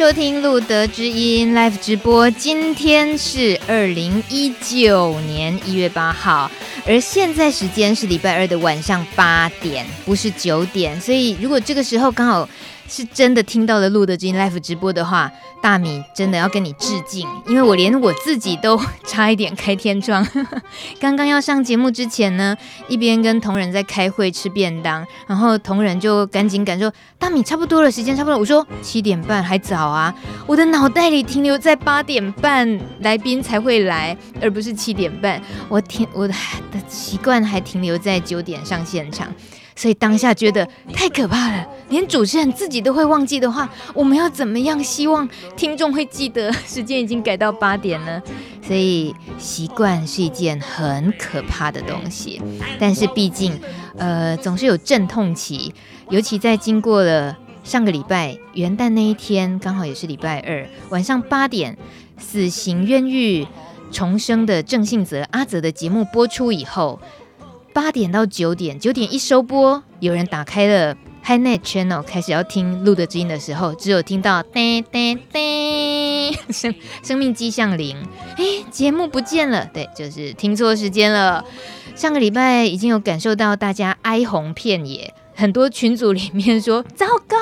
收听路德之音 Live 直播。今天是二零一九年一月八号，而现在时间是礼拜二的晚上八点，不是九点。所以如果这个时候刚好。是真的听到了路德金 Live 直播的话，大米真的要跟你致敬，因为我连我自己都差一点开天窗。刚刚要上节目之前呢，一边跟同仁在开会吃便当，然后同仁就赶紧赶说：“大米差不多了，时间差不多。”我说：“七点半还早啊。”我的脑袋里停留在八点半来宾才会来，而不是七点半。我停我的习惯还停留在九点上现场。所以当下觉得太可怕了，连主持人自己都会忘记的话，我们要怎么样希望听众会记得？时间已经改到八点了，所以习惯是一件很可怕的东西。但是毕竟，呃，总是有阵痛期，尤其在经过了上个礼拜元旦那一天，刚好也是礼拜二晚上八点，死刑冤狱重生的郑信泽阿泽的节目播出以后。八点到九点，九点一收播，有人打开了 HiNet Channel，开始要听录的知音的时候，只有听到叮叮叮生生命迹象铃，哎，节目不见了，对，就是听错时间了。上个礼拜已经有感受到大家哀鸿遍野，很多群组里面说糟糕。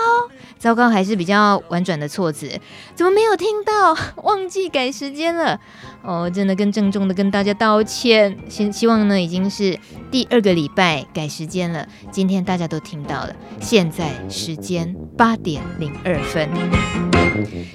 糟糕，还是比较婉转的措辞，怎么没有听到？忘记改时间了哦，真的更郑重的跟大家道歉。先希望呢，已经是第二个礼拜改时间了，今天大家都听到了。现在时间八点零二分，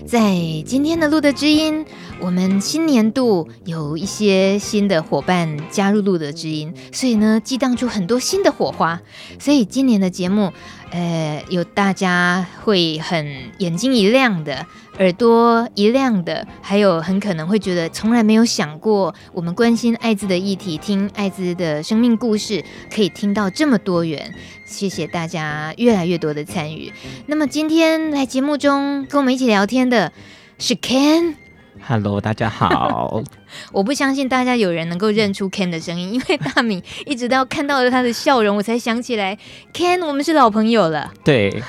在今天的路德知音，我们新年度有一些新的伙伴加入路德知音，所以呢，激荡出很多新的火花。所以今年的节目。呃，有大家会很眼睛一亮的，耳朵一亮的，还有很可能会觉得从来没有想过，我们关心艾滋的议题，听艾滋的生命故事，可以听到这么多元。谢谢大家越来越多的参与。那么今天来节目中跟我们一起聊天的是 Ken。Hello，大家好。我不相信大家有人能够认出 Ken 的声音，因为大米一直到看到了他的笑容，我才想起来 Ken，我们是老朋友了。对，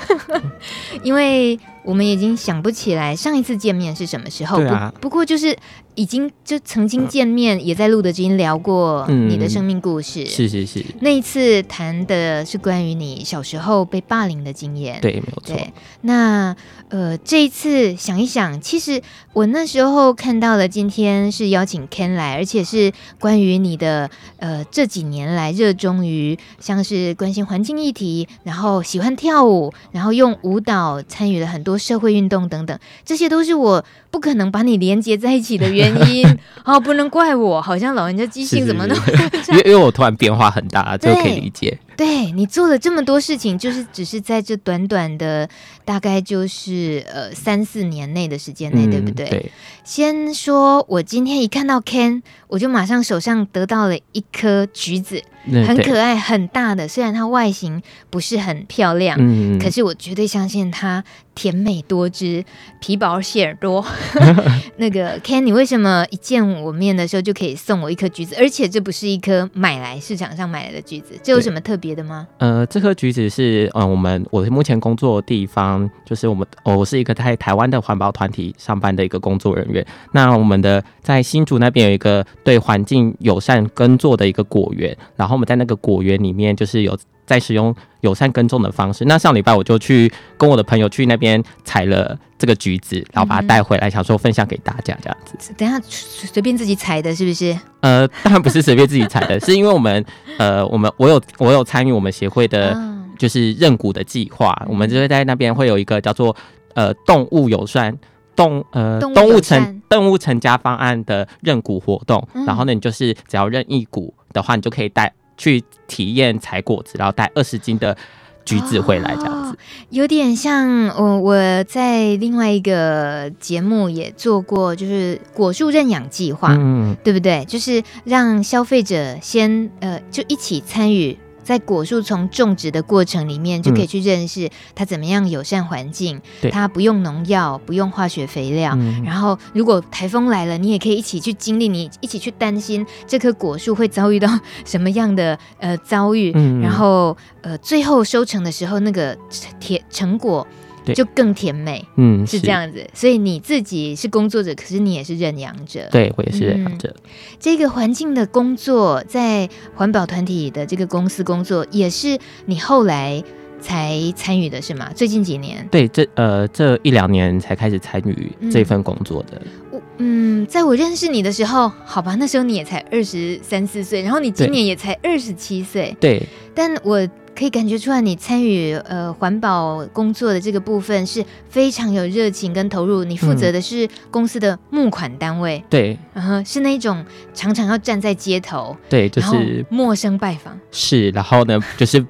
因为我们已经想不起来上一次见面是什么时候。对啊。不，不过就是。已经就曾经见面，也在录的之音聊过你的生命故事。嗯、是是是，那一次谈的是关于你小时候被霸凌的经验。对，没有错。对，那呃，这一次想一想，其实我那时候看到了，今天是邀请 Ken 来，而且是关于你的呃这几年来热衷于像是关心环境议题，然后喜欢跳舞，然后用舞蹈参与了很多社会运动等等，这些都是我不可能把你连接在一起的原因。哦，不能怪我，好像老人家记性怎么那么 因为因为我突然变化很大，这个可以理解。对，你做了这么多事情，就是只是在这短短的大概就是呃三四年内的时间内，嗯，对不对？对。先说，我今天一看到 Ken，我就马上手上得到了一颗橘子。很可爱，很大的。虽然它外形不是很漂亮，嗯，可是我绝对相信它甜美多汁，皮薄馅儿多。那个 Ken，你为什么一见我面的时候就可以送我一颗橘子？而且这不是一颗买来市场上买来的橘子，这有什么特别的吗？呃，这颗橘子是呃，我们我目前工作的地方，就是我们我是一个在台湾的环保团体上班的一个工作人员。那我们的在新竹那边有一个对环境友善耕作的一个果园，然后。我们在那个果园里面，就是有在使用友善耕种的方式。那上礼拜我就去跟我的朋友去那边采了这个橘子，然后把它带回来，想说分享给大家这样子。等一下随便自己采的，是不是？呃，当然不是随便自己采的，是因为我们呃，我们我有我有参与我们协会的，就是认股的计划。我们就会在那边会有一个叫做呃动物友善动呃动物成动物成家方案的认股活动。然后呢，你就是只要认一股的话，你就可以带。去体验采果子，然后带二十斤的橘子回来这样子，哦、有点像我我在另外一个节目也做过，就是果树认养计划，嗯，对不对？就是让消费者先呃就一起参与。在果树从种植的过程里面，就可以去认识它怎么样友善环境，嗯、它不用农药，不用化学肥料。嗯、然后，如果台风来了，你也可以一起去经历，你一起去担心这棵果树会遭遇到 什么样的呃遭遇。嗯、然后，呃，最后收成的时候，那个甜成果。对就更甜美，嗯，是这样子。所以你自己是工作者，可是你也是认养者。对，我也是认养者。嗯，这个环境的工作，在环保团体的这个公司工作，也是你后来才参与的，是吗？最近几年？对，这呃这一两年才开始参与这份工作的。我嗯，在我认识你的时候，好吧，那时候你也才二十三四岁，然后你今年也才二十七岁。对，但我。可以感觉出来，你参与呃环保工作的这个部分是非常有热情跟投入。你负责的是公司的募款单位，嗯、对，然后是那种常常要站在街头，对，就是陌生拜访，是，然后呢，就是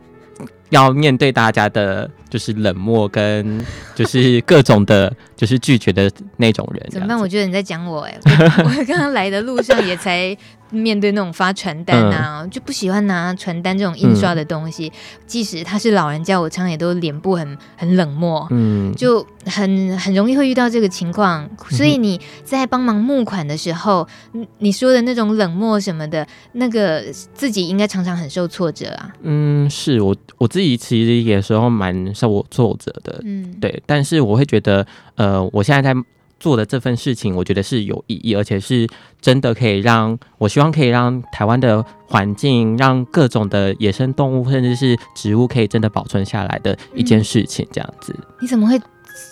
要面对大家的，就是冷漠跟就是各种的，就是拒绝的那种人。怎么办？我觉得你在讲我哎，我刚刚来的路上也才。面对那种发传单啊，嗯、就不喜欢拿传单这种印刷的东西。嗯、即使他是老人家，我常常也都脸部很很冷漠，嗯，就很很容易会遇到这个情况。所以你在帮忙募款的时候，嗯、你说的那种冷漠什么的，那个自己应该常常很受挫折啊。嗯，是我我自己其实有时候蛮受挫折的，嗯，对。但是我会觉得，呃，我现在在。做的这份事情，我觉得是有意义，而且是真的可以让我希望可以让台湾的环境，让各种的野生动物甚至是植物可以真的保存下来的一件事情。这样子，嗯，你怎么会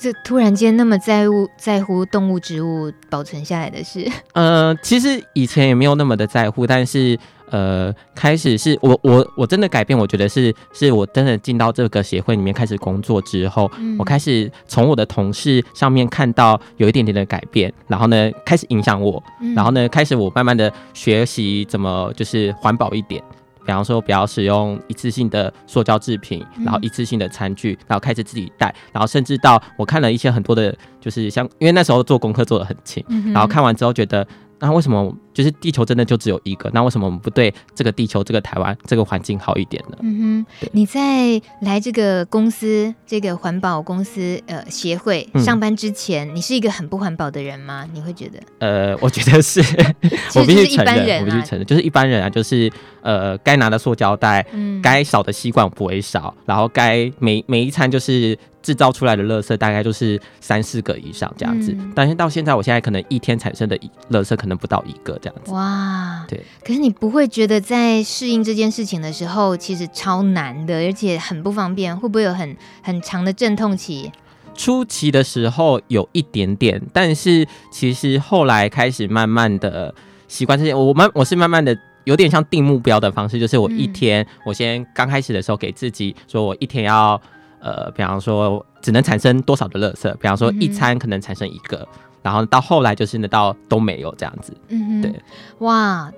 这突然间那么在乎在乎动物植物保存下来的事？呃，其实以前也没有那么的在乎，但是。呃，开始是我我我真的改变，我觉得是是我真的进到这个协会里面开始工作之后，嗯、我开始从我的同事上面看到有一点点的改变，然后呢，开始影响我，嗯、然后呢，开始我慢慢的学习怎么就是环保一点，比方说不要使用一次性的塑胶制品，然后一次性的餐具，然后开始自己带，然后甚至到我看了一些很多的，就是像因为那时候做功课做的很勤，然后看完之后觉得。那为什么就是地球真的就只有一个？那为什么我们不对这个地球、这个台湾、这个环境好一点呢？嗯哼，你在来这个公司、这个环保公司呃协会上班之前，嗯、你是一个很不环保的人吗？你会觉得？呃，我觉得是，我必须承认，我必须承认，就是一般人啊，就是呃，该拿的塑胶袋，嗯，该少的吸管不会少，然后该每每一餐就是。制造出来的垃圾大概就是三四个以上这样子，嗯、但是到现在，我现在可能一天产生的垃圾可能不到一个这样子。哇，对。可是你不会觉得在适应这件事情的时候，其实超难的，而且很不方便，会不会有很很长的阵痛期？初期的时候有一点点，但是其实后来开始慢慢的习惯这些。我慢，我是慢慢的有点像定目标的方式，就是我一天，嗯、我先刚开始的时候给自己说，我一天要。呃，比方说只能产生多少的垃圾？比方说一餐可能产生一个，嗯、然后到后来就是呢，到都没有这样子。嗯哼，对，哇，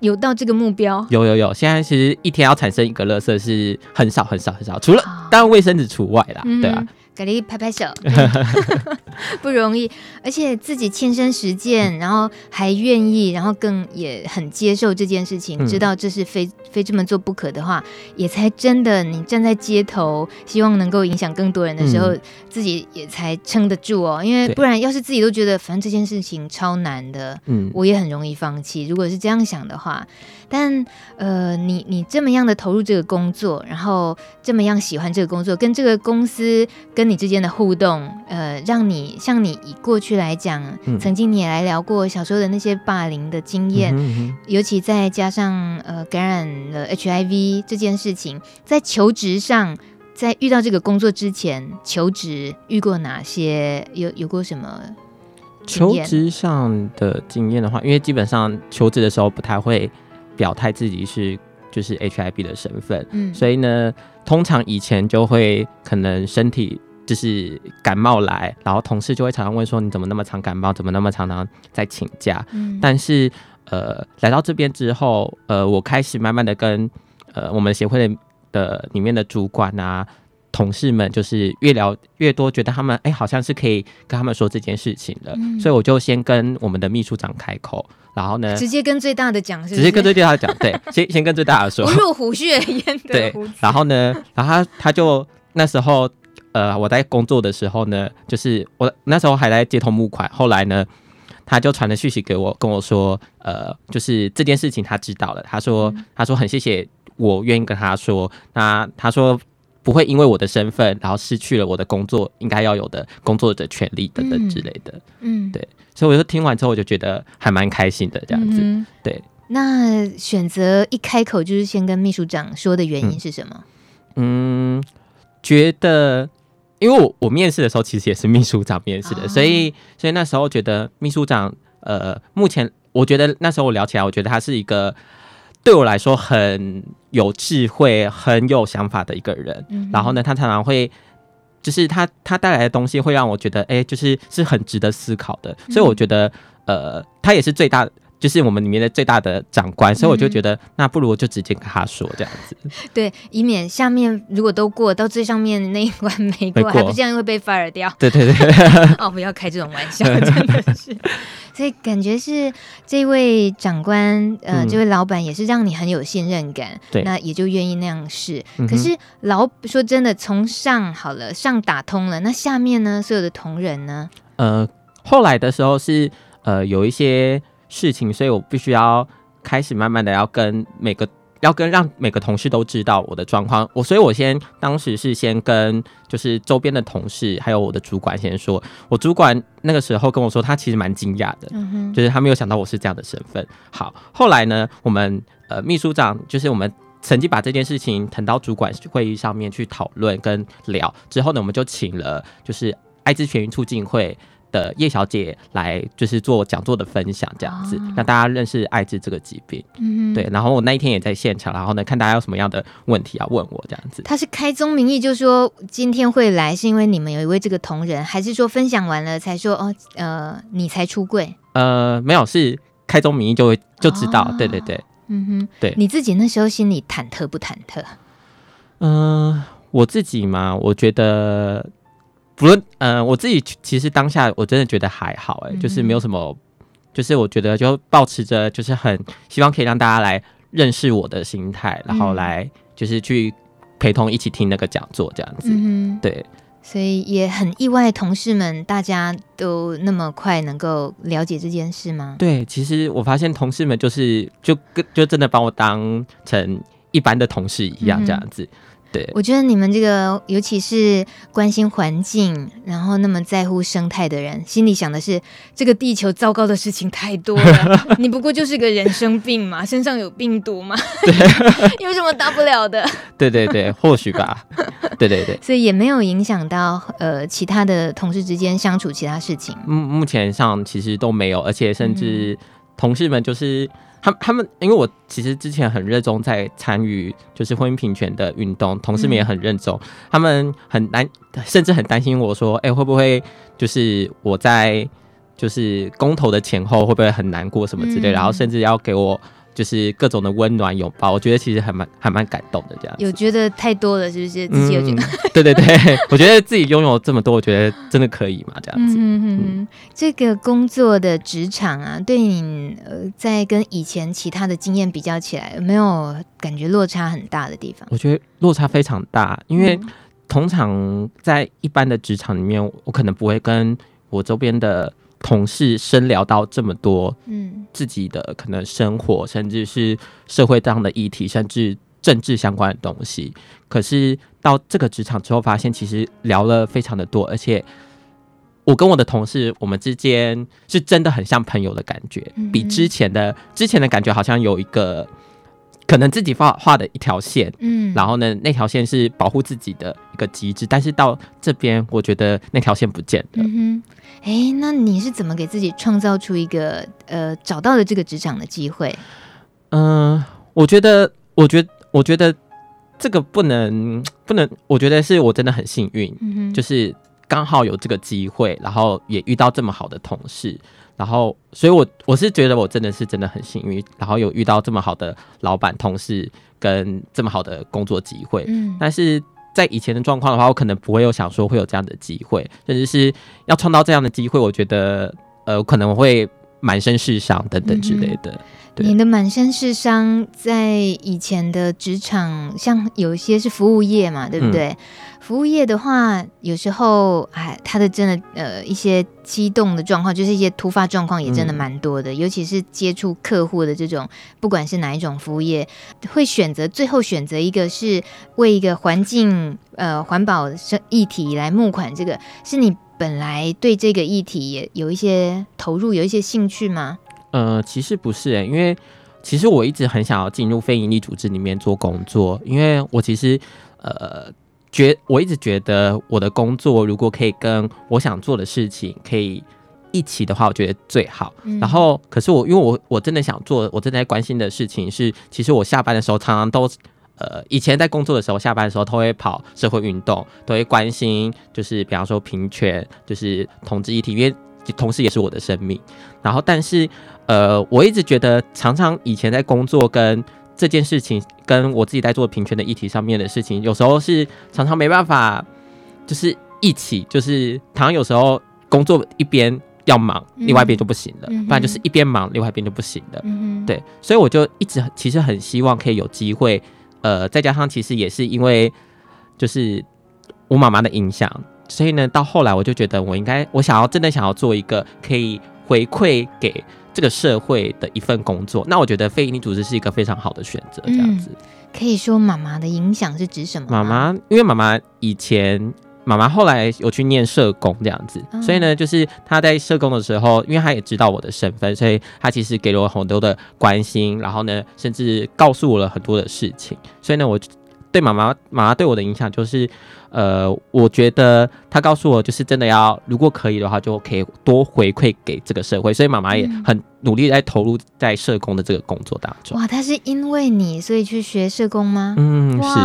有到这个目标？有有有，现在其实一天要产生一个垃圾是很少很少很少，除了当然卫生纸除外啦，嗯、对啊。给你拍拍手，不容易，而且自己亲身实践，然后还愿意，然后更也很接受这件事情，嗯、知道这是非非这么做不可的话，也才真的你站在街头，希望能够影响更多人的时候，嗯、自己也才撑得住哦。因为不然，要是自己都觉得反正这件事情超难的，嗯，我也很容易放弃。如果是这样想的话，但呃，你你这么样的投入这个工作，然后这么样喜欢这个工作，跟这个公司跟跟你之间的互动，呃，让你像你以过去来讲，嗯、曾经你也来聊过小时候的那些霸凌的经验，嗯哼嗯哼，尤其再加上呃感染了 HIV 这件事情，在求职上，在遇到这个工作之前，求职遇过哪些？有有过什么？求职上的经验的话，因为基本上求职的时候不太会表态自己是就是 HIV 的身份，嗯，所以呢，通常以前就会可能身体。就是感冒来，然后同事就会常常问说：“你怎么那么常感冒？怎么那么常常在请假？”嗯，但是呃，来到这边之后，呃，我开始慢慢的跟呃我们协会的的里面的主管啊、同事们，就是越聊越多，觉得他们哎、欸，好像是可以跟他们说这件事情的，嗯、所以我就先跟我们的秘书长开口，然后呢，直接跟最大的讲，直接跟最大的讲，对，先先跟最大的说，不入虎穴焉得对，然后呢，然后他他就那时候。呃，我在工作的时候呢，就是我那时候还在接头募款，后来呢，他就传了讯息给我，跟我说，呃，就是这件事情他知道了，他说，嗯、他说很谢谢我愿意跟他说，那他说不会因为我的身份，然后失去了我的工作应该要有的工作的权利等等之类的，嗯，对，所以我就听完之后，我就觉得还蛮开心的这样子，嗯、对。那选择一开口就是先跟秘书长说的原因是什么？嗯，嗯，觉得。因为我我面试的时候其实也是秘书长面试的，所以所以那时候觉得秘书长呃，目前我觉得那时候我聊起来，我觉得他是一个对我来说很有智慧、很有想法的一个人。然后呢，他常常会就是他他带来的东西会让我觉得，哎，就是是很值得思考的。所以我觉得呃，他也是最大。就是我们里面的最大的长官，所以我就觉得，那不如我就直接跟他说这样子。嗯、对，以免下面如果都过到最上面那一关没过，没过还不这样会被 fire 掉。对对对，哦，不要开这种玩笑，真的是。所以感觉是这位长官，呃，嗯、这位老板也是让你很有信任感，对，那也就愿意那样试。嗯、可是老说真的，从上好了，上打通了，那下面呢，所有的同仁呢？呃，后来的时候是呃有一些。事情，所以我必须要开始慢慢的要跟每个要跟让每个同事都知道我的状况。我所以，我先当时是先跟就是周边的同事还有我的主管先说。我主管那个时候跟我说，他其实蛮惊讶的，嗯、就是他没有想到我是这样的身份。好，后来呢，我们呃秘书长就是我们曾经把这件事情腾到主管会议上面去讨论跟聊之后呢，我们就请了就是艾滋全民促进会。的叶小姐来就是做讲座的分享，这样子让大家认识艾滋这个疾病。嗯，对。然后我那一天也在现场，然后呢，看大家有什么样的问题要问我，这样子。他是开宗明义就说今天会来，是因为你们有一位这个同仁，还是说分享完了才说哦？呃，你才出柜？呃，没有，是开宗明义就会就知道。哦、对对对，嗯哼，对。你自己那时候心里忐忑不忐忑？嗯、呃，我自己嘛，我觉得。不论嗯、呃，我自己其实当下我真的觉得还好、欸，哎、嗯，就是没有什么，就是我觉得就保持着就是很希望可以让大家来认识我的心态，然后来就是去陪同一起听那个讲座这样子，嗯、对，所以也很意外，同事们大家都那么快能够了解这件事吗？对，其实我发现同事们就是就跟就真的把我当成一般的同事一样这样子。嗯对我觉得你们这个，尤其是关心环境，然后那么在乎生态的人，心里想的是，这个地球糟糕的事情太多了，你不过就是个人生病嘛，身上有病毒嘛，对 有什么大不了的？对对对，或许吧。对对对，所以也没有影响到呃其他的同事之间相处其他事情。目目前上其实都没有，而且甚至同事们就是。他他们，因为我其实之前很热衷在参与就是婚姻平权的运动，同事们也很认衷，嗯、他们很担，甚至很担心我说，哎、欸，会不会就是我在就是公投的前后会不会很难过什么之类，嗯、然后甚至要给我。就是各种的温暖拥抱，我觉得其实还蛮还蛮感动的。这样有觉得太多了，是不是？自己有觉得？嗯、对对对，我觉得自己拥有这么多，我觉得真的可以嘛？这样子。嗯嗯嗯。这个工作的职场啊，对你呃，在跟以前其他的经验比较起来，有没有感觉落差很大的地方？我觉得落差非常大，因为通常在一般的职场里面，我可能不会跟我周边的。同事深聊到这么多，嗯，自己的可能生活，甚至是社会上的议题，甚至政治相关的东西。可是到这个职场之后，发现其实聊了非常的多，而且我跟我的同事，我们之间是真的很像朋友的感觉，比之前的之前的感觉好像有一个。可能自己画画的一条线，嗯，然后呢，那条线是保护自己的一个机制，但是到这边，我觉得那条线不见了。嗯哼，哎，那你是怎么给自己创造出一个呃找到了这个职场的机会？嗯、呃，我觉得，我觉得，我觉得这个不能不能，我觉得是我真的很幸运，嗯，就是刚好有这个机会，然后也遇到这么好的同事，然后所以我我是觉得我真的是真的很幸运，然后有遇到这么好的老板、同事跟这么好的工作机会。嗯，但是在以前的状况的话，我可能不会有想说会有这样的机会，甚至是要创造这样的机会，我觉得呃可能会满身是伤等等之类的。嗯你的满身是伤，在以前的职场，像有一些是服务业嘛，对不对？嗯、服务业的话，有时候哎，他的真的呃一些激动的状况，就是一些突发状况，也真的蛮多的。嗯、尤其是接触客户的这种，不管是哪一种服务业，会选择最后选择一个是为一个环境呃环保议题来募款，这个是你本来对这个议题也有一些投入，有一些兴趣吗？呃，其实不是诶、欸，因为其实我一直很想要进入非营利组织里面做工作，因为我其实呃觉我一直觉得我的工作如果可以跟我想做的事情可以一起的话，我觉得最好。嗯、然后，可是我因为我我真的想做，我正在关心的事情是，其实我下班的时候常常都呃以前在工作的时候，下班的时候都会跑社会运动，都会关心，就是比方说平权，就是同志议题，因为同时也是我的生命。然后，但是。呃，我一直觉得，常常以前在工作跟这件事情，跟我自己在做平权的议题上面的事情，有时候是常常没办法，就是一起，就是常常有时候工作一边要忙，另外一边就不行了，嗯、不然就是一边忙，另外一边就不行了。嗯、对，所以我就一直其实很希望可以有机会，呃，再加上其实也是因为就是我妈妈的影响，所以呢，到后来我就觉得我应该，我想要真的想要做一个可以回馈给。这个社会的一份工作，那我觉得非营利组织是一个非常好的选择。这样子、嗯、可以说，妈妈的影响是指什么？妈妈，因为妈妈以前，妈妈后来有去念社工这样子，嗯、所以呢，就是她在社工的时候，因为她也知道我的身份，所以她其实给了我很多的关心，然后呢，甚至告诉我了很多的事情。所以呢，我对妈妈，妈妈对我的影响就是。呃，我觉得他告诉我，就是真的要，如果可以的话，就可以多回馈给这个社会。所以妈妈也很努力在投入在社工的这个工作当中。哇，他是因为你所以去学社工吗？嗯，是，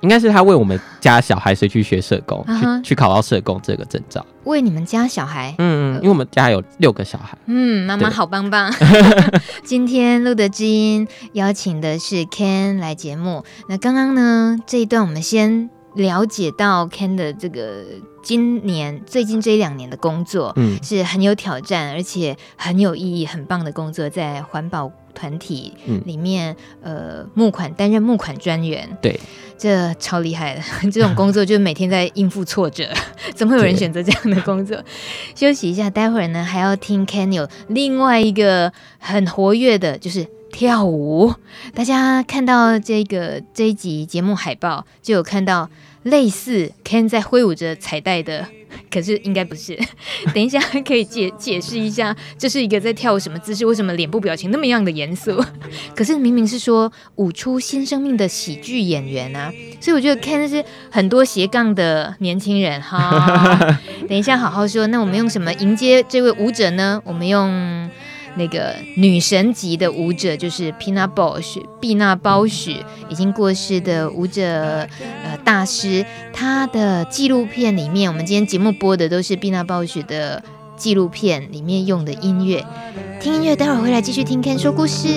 应该是他为我们家小孩所以去学社工，啊、去去考到社工这个证照。为你们家小孩？嗯，因为我们家有六个小孩。嗯，妈妈好棒棒。今天录的知音邀请的是 Ken 来节目。那刚刚呢这一段我们先。了解到 Ken 的这个今年最近这一两年的工作，嗯，是很有挑战，而且很有意义、很棒的工作，在环保团体里面，嗯、呃，募款担任募款专员，对，这超厉害的。这种工作就是每天在应付挫折，怎么会有人选择这样的工作？休息一下，待会儿呢还要听 Ken 有另外一个很活跃的，就是。跳舞，大家看到这个这一集节目海报，就有看到类似 Ken 在挥舞着彩带的，可是应该不是。等一下可以解解释一下，这是一个在跳舞什么姿势？为什么脸部表情那么样的严肃？可是明明是说舞出新生命的喜剧演员啊，所以我觉得 Ken 是很多斜杠的年轻人哈。等一下好好说，那我们用什么迎接这位舞者呢？我们用。那个女神级的舞者就是 Pina Bausch，毕纳鲍许已经过世的舞者呃大师，他的纪录片里面，我们今天节目播的都是毕纳鲍许的纪录片里面用的音乐。听音乐，待会儿回来继续听 Ken 说故事。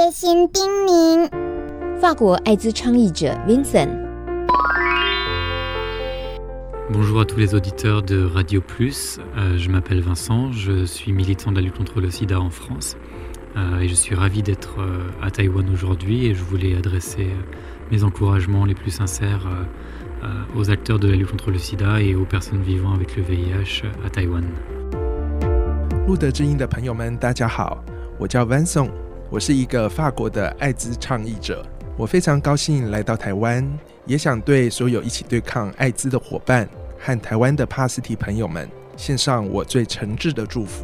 贴心叮咛，法国艾滋倡议者 Vincent。Bonjour à tous les auditeurs de Radio Plus. Euh, je m'appelle Vincent, je suis militant de la lutte contre le sida en France. Euh, et je suis ravi d'être euh, à Taïwan aujourd'hui et je voulais adresser mes encouragements les plus sincères aux acteurs de la lutte contre le sida et aux personnes vivant avec le VIH à Taïwan. 露德知音的朋友们，大家好，我叫 Vincent。 我是一个法国的艾滋倡议者，我非常高兴来到台湾，也想对所有一起对抗艾滋的伙伴和台湾的帕斯提朋友们献上我最诚挚的祝福。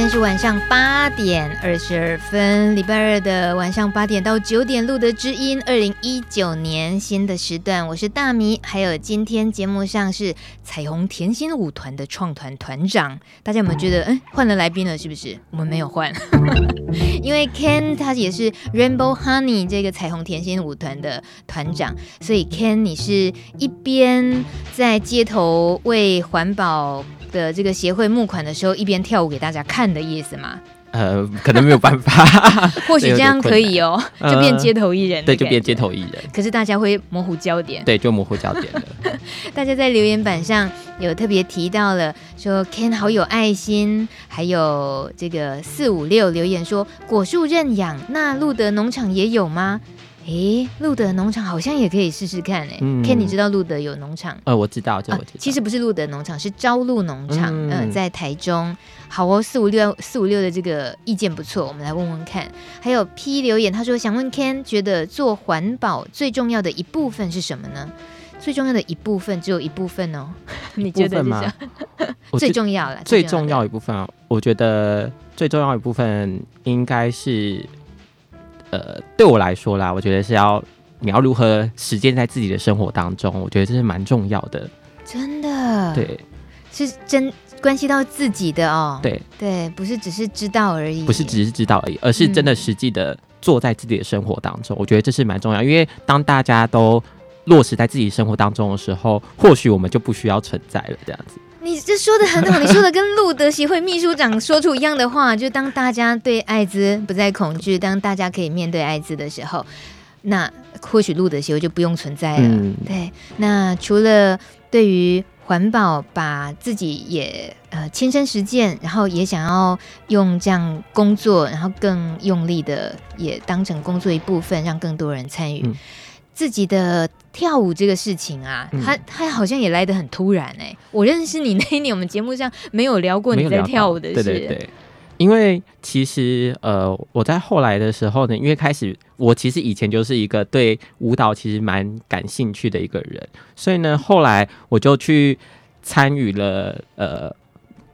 时间是晚上八点二十二分，礼拜二的晚上八点到九点，录的知音，二零一九年新的时段，我是大米，还有今天节目上是彩虹甜心舞团的创团团长，大家有没有觉得，嗯，换了来宾了，是不是？我们没有换，因为 Ken 他也是 Rainbow Honey 这个彩虹甜心舞团的团长，所以 Ken 你是一边在街头为环保。的这个协会募款的时候，一边跳舞给大家看的意思吗？呃，可能没有办法，或许这样可以哦，就变街头艺人，呃，对，就变街头艺人。可是大家会模糊焦点，对，就模糊焦点了。大家在留言板上有特别提到了，说 Ken 好有爱心，还有这个四五六留言说果树认养，那路德农场也有吗？诶，路德农场好像也可以试试看诶。嗯，Ken，你知道路德有农场？呃，我知道，这我知道。啊，其实不是路德农场，是朝露农场。嗯，呃，在台中。好哦，四五六四五六的这个意见不错，我们来问问看。还有 P 留言，他说想问 Ken，觉得做环保最重要的一部分是什么呢？最重要的一部分只有一部分哦，你觉得吗？最重要了，最重要一部分啊，我觉得最重要一部分应该是。呃，对我来说啦，我觉得是要你要如何实践在自己的生活当中，我觉得这是蛮重要的。真的，对，是真关系到自己的哦。对对，不是只是知道而已，不是只是知道而已，而是真的实际的做在自己的生活当中。嗯，我觉得这是蛮重要，因为当大家都落实在自己生活当中的时候，或许我们就不需要存在了，这样子。你这说的很好，你说的跟路德协会秘书长说出一样的话，就当大家对艾滋不再恐惧，当大家可以面对艾滋的时候，那或许路德协会就不用存在了。嗯、对，那除了对于环保，把自己也呃亲身实践，然后也想要用这样工作，然后更用力的也当成工作一部分，让更多人参与。嗯自己的跳舞这个事情啊，嗯、他他好像也来得很突然哎、欸。我认识你那一年，我们节目上没有聊过你在跳舞的事。对对对，因为其实呃，我在后来的时候呢，因为开始我其实以前就是一个对舞蹈其实蛮感兴趣的一个人，所以呢，后来我就去参与了呃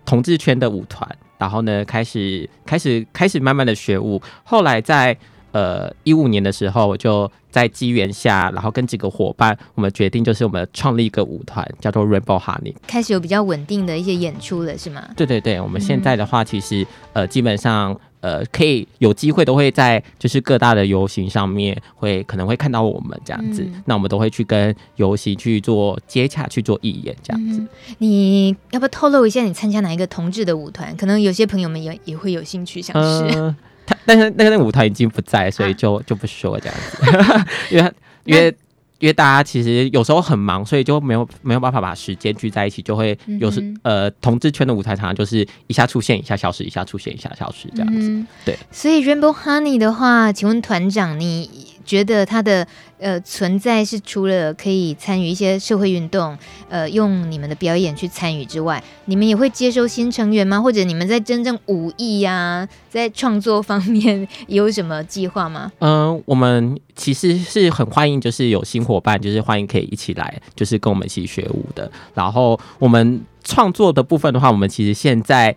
同志圈的舞团，然后呢，开始开始开始慢慢的学舞，后来在。呃，一五年的时候，我就在机缘下，然后跟几个伙伴，我们决定就是我们创立一个舞团，叫做 Rainbow Honey，开始有比较稳定的一些演出了，是吗？对对对，我们现在的话，其实、嗯、呃，基本上呃，可以有机会都会在就是各大的游行上面会可能会看到我们这样子，嗯、那我们都会去跟游行去做接洽，去做义演这样子、嗯。你要不要透露一下你参加哪一个同志的舞团？可能有些朋友们也也会有兴趣想试。呃他但是那个那个舞台已经不在，所以就、啊、就不说这样子，因为因为因为大家其实有时候很忙，所以就没有没有办法把时间聚在一起，就会有时、嗯、呃同志圈的舞台常常就是一下出现一下消失，一下出现一下消失这样子。嗯、对，所以 Rainbow Honey 的话，请问团长你？觉得它的呃存在是除了可以参与一些社会运动，呃，用你们的表演去参与之外，你们也会接收新成员吗？或者你们在真正舞艺呀、在创作方面有什么计划吗？嗯、我们其实是很欢迎，就是有新伙伴，就是欢迎可以一起来，就是跟我们一起学舞的。然后我们创作的部分的话，我们其实现在。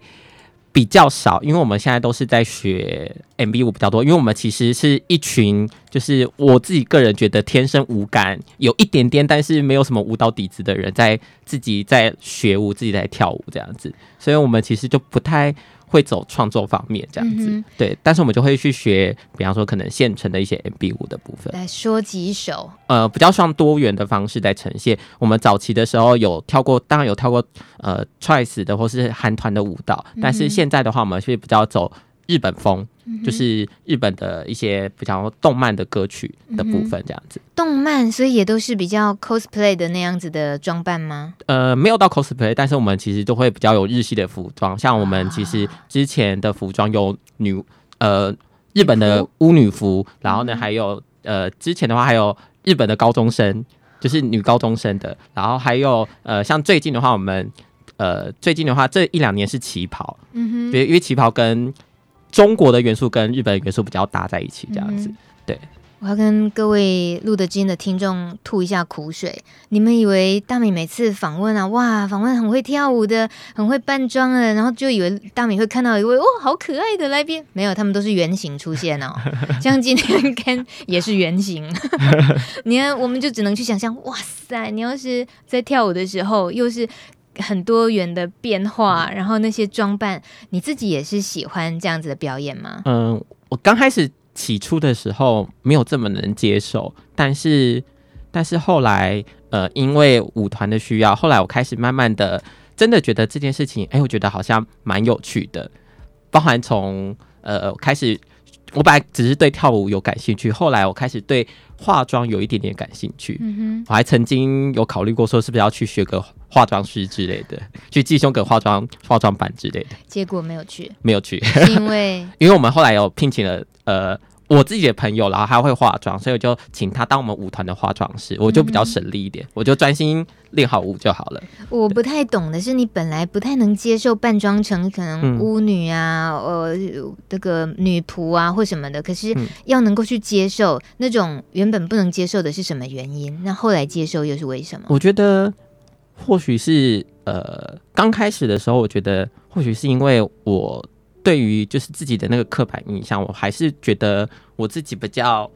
比较少，因为我们现在都是在学 MV 舞比较多。因为我们其实是一群，就是我自己个人觉得天生舞感有一点点，但是没有什么舞蹈底子的人，在自己在学舞，自己在跳舞这样子，所以我们其实就不太。会走创作方面这样子，嗯、对，但是我们就会去学，比方说可能现成的一些 MB 舞的部分，来说几首，呃，比较像多元的方式在呈现。我们早期的时候有跳过，当然有跳过呃 Twice 的或是韩团的舞蹈，嗯、但是现在的话，我们是比较走。日本风就是日本的一些比较动漫的歌曲的部分，这样子。动漫，所以也都是比较 cosplay 的那样子的装扮吗？呃，没有到 cosplay，但是我们其实都会比较有日系的服装。像我们其实之前的服装有女呃日本的巫女服，然后呢还有呃之前的话还有日本的高中生，就是女高中生的，然后还有呃像最近的话，我们呃最近的话这一两年是旗袍，嗯哼，因为旗袍跟中国的元素跟日本的元素比较搭在一起，这样子，嗯、对。我要跟各位录的今天的听众吐一下苦水。你们以为大米每次访问啊，哇，访问很会跳舞的，很会扮装的，然后就以为大米会看到一位哦，好可爱的来宾。没有，他们都是原型出现哦。像今天 Ken 也是原型。你看，我们就只能去想象，哇塞，你要是在跳舞的时候，又是很多元的变化，然后那些装扮，你自己也是喜欢这样子的表演吗？嗯，我刚开始。起初的时候没有这么能接受，但是但是后来呃，因为舞团的需要，后来我开始慢慢的真的觉得这件事情，哎，我觉得好像蛮有趣的。包含从呃开始，我本来只是对跳舞有感兴趣，后来我开始对化妆有一点点感兴趣。嗯哼，我还曾经有考虑过说，是不是要去学个化妆师之类的，去进修个化妆化妆板之类的。结果没有去，没有去，是因为 因为我们后来有聘请了呃。我自己的朋友，然后他会化妆，所以我就请他当我们舞团的化妆师，我就比较省力一点，嗯、我就专心练好舞就好了。我不太懂的是，你本来不太能接受扮装成可能巫女啊，嗯、呃，这个女仆啊或什么的，可是要能够去接受那种原本不能接受的是什么原因？那后来接受又是为什么？我觉得或许是呃，刚开始的时候，我觉得或许是因为我。对于就是自己的那个刻板印象，我还是觉得我自己比较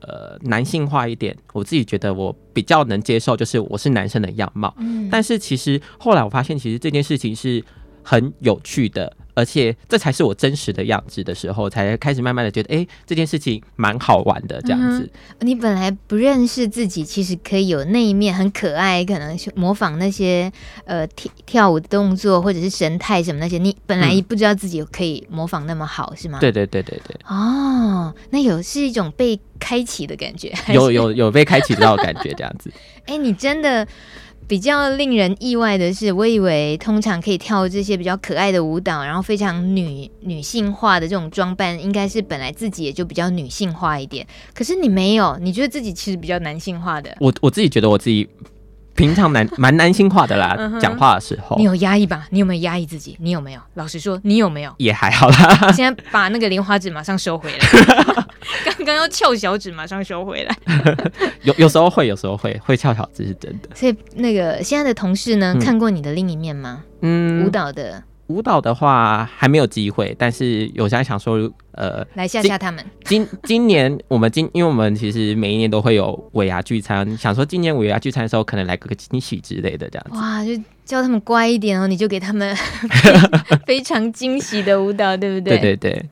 呃男性化一点。我自己觉得我比较能接受，就是我是男生的样貌。嗯，但是其实后来我发现，其实这件事情是很有趣的。而且这才是我真实的样子的时候，才开始慢慢的觉得，哎，这件事情蛮好玩的这样子。嗯。你本来不认识自己，其实可以有那一面很可爱，可能模仿那些呃跳跳舞的动作或者是神态什么那些，你本来不知道自己可以模仿那么好，是吗？对对对对对。哦，那有是一种被开启的感觉，有有有被开启到的感觉这样子。哎，你真的。比较令人意外的是，我以为通常可以跳这些比较可爱的舞蹈，然后非常女女性化的这种装扮，应该是本来自己也就比较女性化一点。可是你没有，你觉得自己其实比较男性化的。我我自己觉得我自己。平常蛮 蛮男性化的啦，讲话的时候。你有压抑吧？你有没有压抑自己？你有没有？老实说，你有没有？也还好啦。现在把那个莲花指马上收回来。刚刚要翘小指，马上收回来。有有时候会，有时候会会翘小指，是真的。所以那个现在的同事呢，看过你的另一面吗？嗯，舞蹈的。舞蹈的话还没有机会，但是有在想说，呃，来吓吓他们。今今年我们今，因为我们其实每一年都会有尾牙聚餐，想说今年尾牙聚餐的时候，可能来个个惊喜之类的这样子。哇，就叫他们乖一点哦，你就给他们 非常惊喜的舞蹈，对不对？对对对。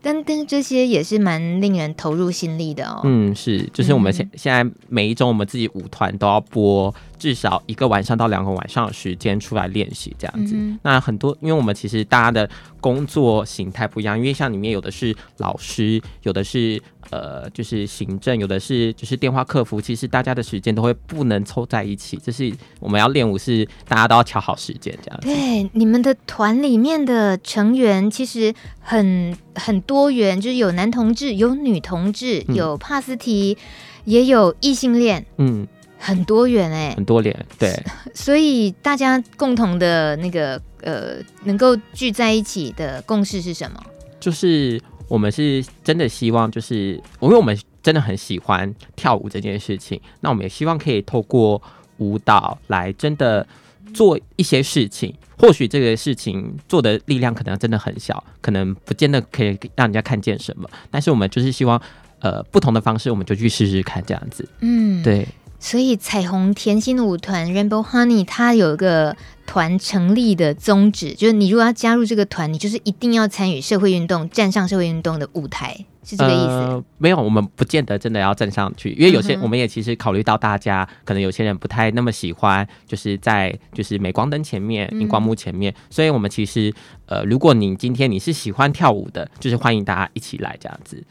但但这些也是蛮令人投入心力的哦。嗯，是，就是我们现现在每一周我们自己舞团都要播至少一个晚上到两个晚上的时间出来练习这样子。嗯、那很多，因为我们其实大家的工作形态不一样，因为像里面有的是老师，有的是呃就是行政，有的是就是电话客服，其实大家的时间都会不能凑在一起。就是我们要练舞是大家都要调好时间这样子。对，你们的团里面的成员其实很很多元，就是有男同志，有女同志，有帕斯提，嗯、也有异性恋，嗯，很多元哎、欸，很多元，对，所以大家共同的那个呃，能够聚在一起的共识是什么？就是我们是真的希望，就是因为我们真的很喜欢跳舞这件事情，那我们也希望可以透过舞蹈来真的做一些事情。或许这个事情做的力量可能真的很小，可能不见得可以让人家看见什么。但是我们就是希望，呃，不同的方式，我们就去试试看这样子。嗯，对。所以彩虹甜心舞团 Rainbow Honey 它有一个团成立的宗旨，就是你如果要加入这个团，你就是一定要参与社会运动，站上社会运动的舞台。是这个意思？呃，没有，我们不见得真的要站上去，因为有些、嗯、我们也其实考虑到大家可能有些人不太那么喜欢，就是在就是镁光灯前面、荧光幕前面，嗯、所以我们其实呃，如果你今天你是喜欢跳舞的，就是欢迎大家一起来这样子。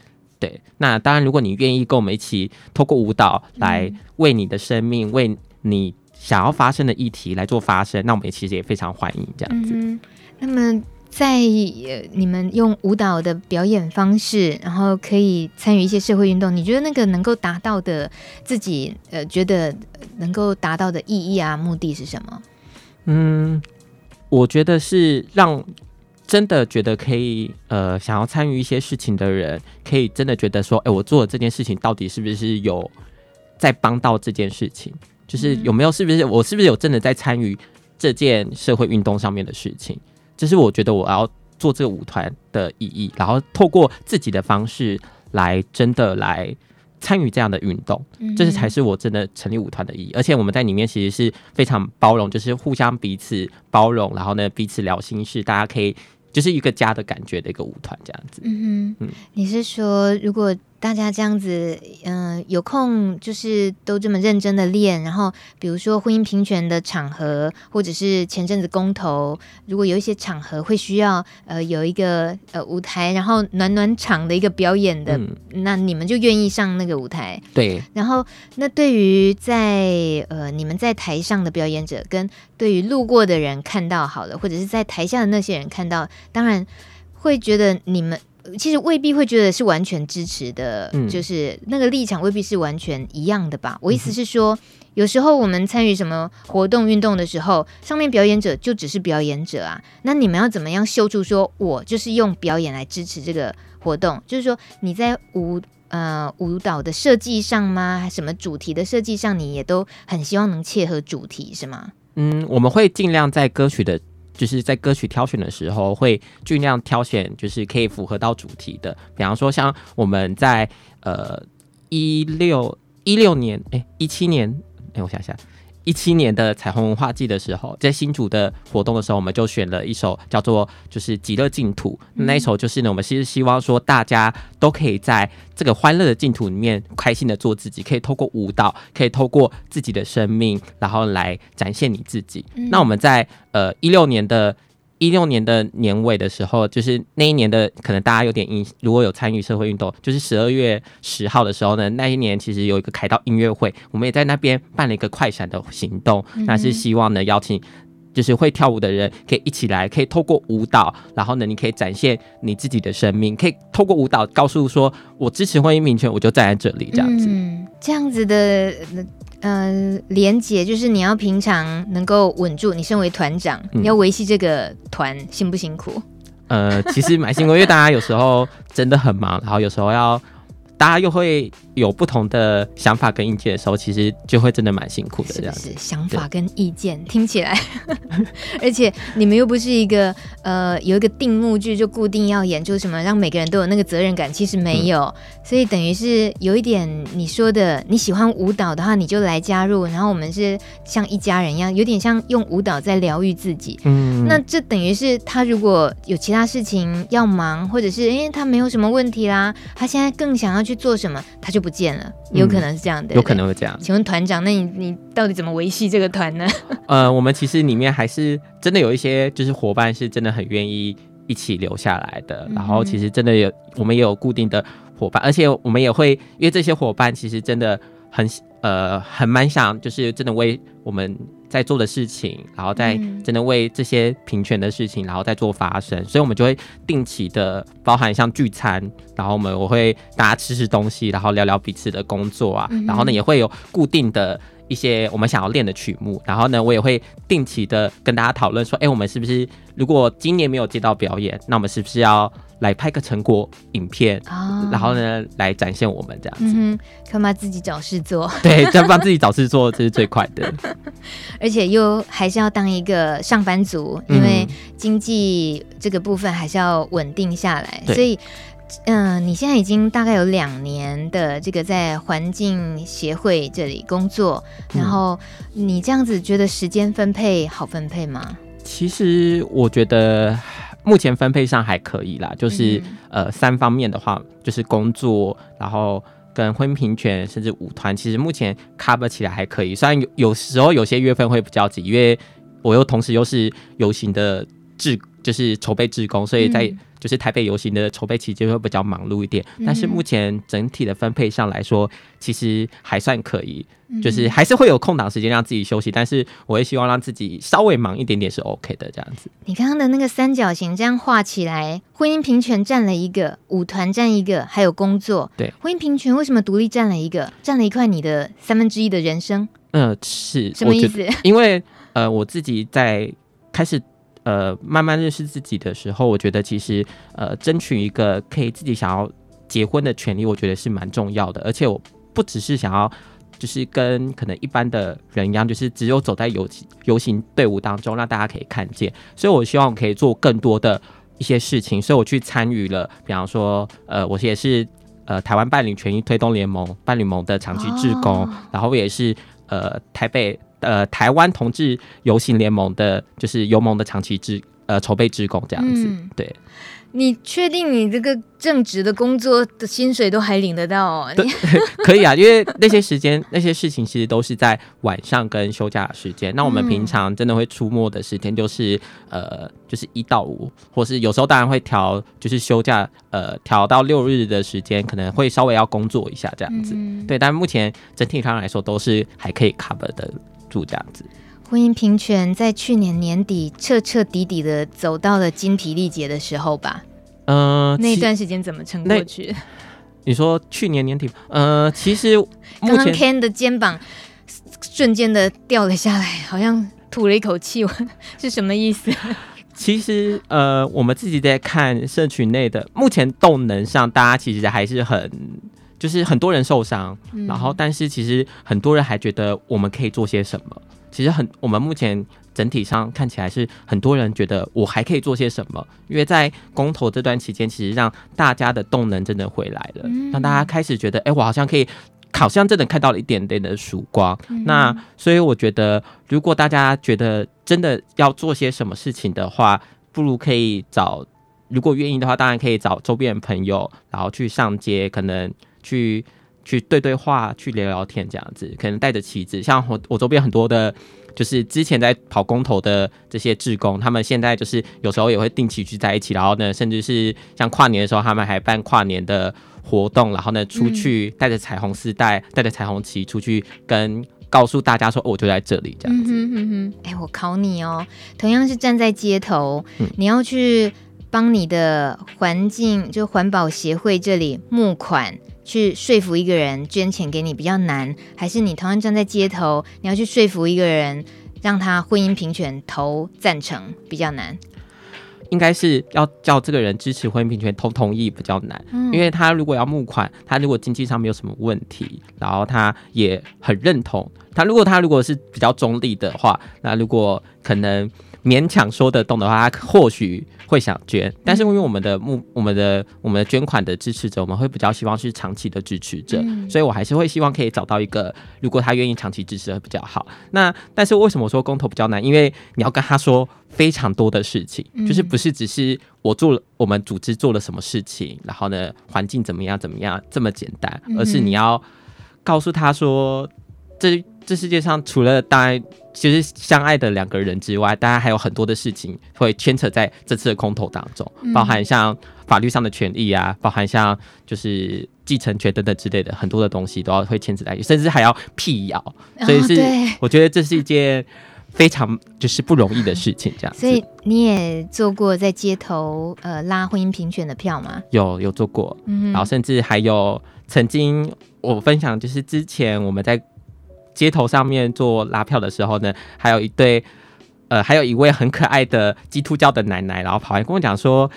对，那当然，如果你愿意跟我们一起透过舞蹈来为你的生命、嗯、为你想要发生的议题来做发声，那我们也其实也非常欢迎这样子。嗯、那么。在你们用舞蹈的表演方式，然后可以参与一些社会运动，你觉得那个能够达到的自己呃觉得能够达到的意义啊目的是什么？嗯，我觉得是让。真的觉得可以，呃，想要参与一些事情的人，可以真的觉得说，哎，我做的这件事情到底是不是有在帮到这件事情？就是有没有是不是我是不是有真的在参与这件社会运动上面的事情？这是我觉得我要做这个舞团的意义，然后透过自己的方式来真的来。参与这样的运动，这是才是我真的成立舞团的意义。而且我们在里面其实是非常包容，就是互相彼此包容，然后呢彼此聊心事，大家可以就是一个家的感觉的一个舞团这样子。嗯哼，嗯，你是说如果？大家这样子，嗯、呃，有空就是都这么认真的练，然后比如说婚姻平权的场合，或者是前阵子公投，如果有一些场合会需要，呃，有一个呃舞台，然后暖暖场的一个表演的，嗯、那你们就愿意上那个舞台。对。然后，那对于在呃你们在台上的表演者，跟对于路过的人看到好了，或者是在台下的那些人看到，当然会觉得你们。其实未必会觉得是完全支持的，嗯、就是那个立场未必是完全一样的吧。我意思是说，嗯、有时候我们参与什么活动运动的时候，上面表演者就只是表演者啊。那你们要怎么样秀出说，我就是用表演来支持这个活动？就是说你在舞呃舞蹈的设计上吗？还什么主题的设计上，你也都很希望能切合主题，是吗？嗯，我们会尽量在歌曲的。就是在歌曲挑选的时候，会尽量挑选就是可以符合到主题的，比方说像我们在呃一六一六年哎一七年哎、我想想。一七年的彩虹文化季的时候，在新竹的活动的时候，我们就选了一首叫做就是《极乐净土》那一首，就是呢，我们其实希望说大家都可以在这个欢乐的净土里面开心的做自己，可以透过舞蹈，可以透过自己的生命，然后来展现你自己。那我们在呃一六年的。一六年的年尾的时候，就是那一年的，可能大家有点印，如果有参与社会运动，就是十二月十号的时候呢，那一年其实有一个凯道音乐会，我们也在那边办了一个快闪的行动，那是希望呢邀请，就是会跳舞的人可以一起来，可以透过舞蹈，然后呢，你可以展现你自己的生命，可以透过舞蹈告诉说，我支持婚姻平权，我就站在这里，这样子，嗯，这样子的。呃，连结就是你要平常能够稳住。你身为团长，嗯、你要维系这个团，辛不辛苦？呃，其实蛮辛苦，因为大家有时候真的很忙，然后有时候要。大家又会有不同的想法跟意见的时候，其实就会真的蛮辛苦的。这样子，是想法跟意见听起来，而且你们又不是一个呃有一个定目剧就固定要演出什么，让每个人都有那个责任感，其实没有。嗯、所以等于是有一点你说的，你喜欢舞蹈的话，你就来加入，然后我们是像一家人一样，有点像用舞蹈在疗愈自己。嗯，那这等于是他如果有其他事情要忙，或者是因为他没有什么问题啦，他现在更想要。去做什么，他就不见了，有可能是这样的，有可能会这样。请问团长，那你你到底怎么维系这个团呢？呃，我们其实里面还是真的有一些，就是伙伴是真的很愿意一起留下来的。然后其实真的有，我们也有固定的伙伴，而且我们也会，因为这些伙伴其实真的很呃很蛮想，就是真的为我们。在做的事情，然后在真的为这些平权的事情，然后再做发声，所以我们就会定期的包含像聚餐，然后我们我会大家吃吃东西，然后聊聊彼此的工作啊，然后呢也会有固定的一些我们想要练的曲目，然后呢我也会定期的跟大家讨论说，哎，我们是不是如果今年没有接到表演，那我们是不是要来拍个成果影片，哦、然后呢，来展现我们这样子，嗯，干嘛自己找事做？对，这样帮自己找事做，这是最快的。而且又还是要当一个上班族，因为经济这个部分还是要稳定下来。嗯、所以，嗯、呃，你现在已经大概有两年的这个在环境协会这里工作，嗯、然后你这样子觉得时间分配好分配吗？其实我觉得。目前分配上还可以啦，就是、嗯、呃三方面的话，就是工作，然后跟婚姻平权，甚至舞团，其实目前 cover 起来还可以。虽然有有时候有些月份会比较紧，因为我又同时又是游行的志，就是筹备志工，所以在。嗯就是台北游行的筹备期间会比较忙碌一点，但是目前整体的分配上来说，其实还算可以，就是还是会有空档时间让自己休息，但是我也希望让自己稍微忙一点点是 OK 的这样子。你刚刚的那个三角形这样画起来，婚姻平权占了一个，舞团占一个，还有工作。对，婚姻平权为什么独立占了一个，占了一块你的三分之一的人生？嗯、呃，是什么意思？因为呃，我自己在开始。呃慢慢认识自己的时候，我觉得其实呃争取一个可以自己想要结婚的权利，我觉得是蛮重要的。而且我不只是想要。就是跟可能一般的人一样，就是只有走在游游行队伍当中，让大家可以看见。所以我希望我可以做更多的一些事情，所以我去参与了，比方说，呃，我也是呃台湾伴侣权益推动联盟伴侣盟的长期志工，哦、然后我也是呃台北呃台湾同志游行联盟的，就是游盟的长期志呃筹备职工这样子，嗯、对。你确定你这个正职的工作的薪水都还领得到哦？对，可以啊，因为那些时间、那些事情其实都是在晚上跟休假的时间。那我们平常真的会出没的时间就是、嗯、呃，就是一到五，或是有时候当然会调，就是休假呃调到六日的时间，可能会稍微要工作一下这样子。嗯、对，但目前整体上来说都是还可以 cover 得住这样子。婚姻平权在去年年底彻彻底底的走到了精疲力竭的时候吧？呃，那一段时间怎么撑过去？你说去年年底？呃，其实刚刚 Ken 的肩膀瞬间的掉了下来，好像吐了一口气，是什么意思？其实呃，我们自己在看社群内的目前动能上，大家其实还是很，就是很多人受伤，嗯、然后但是其实很多人还觉得我们可以做些什么。其实很，我们目前整体上看起来是很多人觉得我还可以做些什么，因为在公投这段期间，其实让大家的动能真的回来了，让大家开始觉得，哎，我好像可以，好像真的看到了一点点的曙光。那所以我觉得，如果大家觉得真的要做些什么事情的话，不如可以找，如果愿意的话，当然可以找周边的朋友，然后去上街，可能去。去对对话，去聊聊天，这样子，可能带着旗子，像我我周边很多的，就是之前在跑公投的这些志工，他们现在就是有时候也会定期聚在一起，然后呢，甚至是像跨年的时候，他们还办跨年的活动，然后呢，出去带着彩虹丝带，带着彩虹旗出去，跟告诉大家说，哦，我就在这里，这样子。嗯哼哼，哎，我考你哦，同样是站在街头，嗯、你要去帮你的环境，就环保协会这里募款。去说服一个人捐钱给你比较难，还是你同样站在街头，你要去说服一个人让他婚姻平权投赞成比较难？应该是要叫这个人支持婚姻平权投同意比较难，嗯、因为他如果要募款，他如果经济上没有什么问题，然后他也很认同，他如果他如果是比较中立的话，那如果可能。勉强说得动的话，他或许会想捐，但是因为我们的目、我们的、我们的捐款的支持者，我们会比较希望是长期的支持者，嗯、所以我还是会希望可以找到一个，如果他愿意长期支持会比较好。那但是为什么说公投比较难？因为你要跟他说非常多的事情，嗯、就是不是只是我做了，我们组织做了什么事情，然后呢，环境怎么样怎么样这么简单，而是你要告诉他说这。这世界上除了大家其实相爱的两个人之外，大家还有很多的事情会牵扯在这次的空投当中，包含像法律上的权益啊，包含像就是继承权等等之类的很多的东西都要会牵扯在一起，甚至还要辟谣，所以是我觉得这是一件非常就是不容易的事情，这样。所以你也做过在街头呃拉婚姻评选的票吗？有有做过，然后甚至还有曾经我分享就是之前我们在。街头上面做拉票的时候呢，还有一对，呃，还有一位很可爱的基督教的奶奶，然后跑来跟我讲说，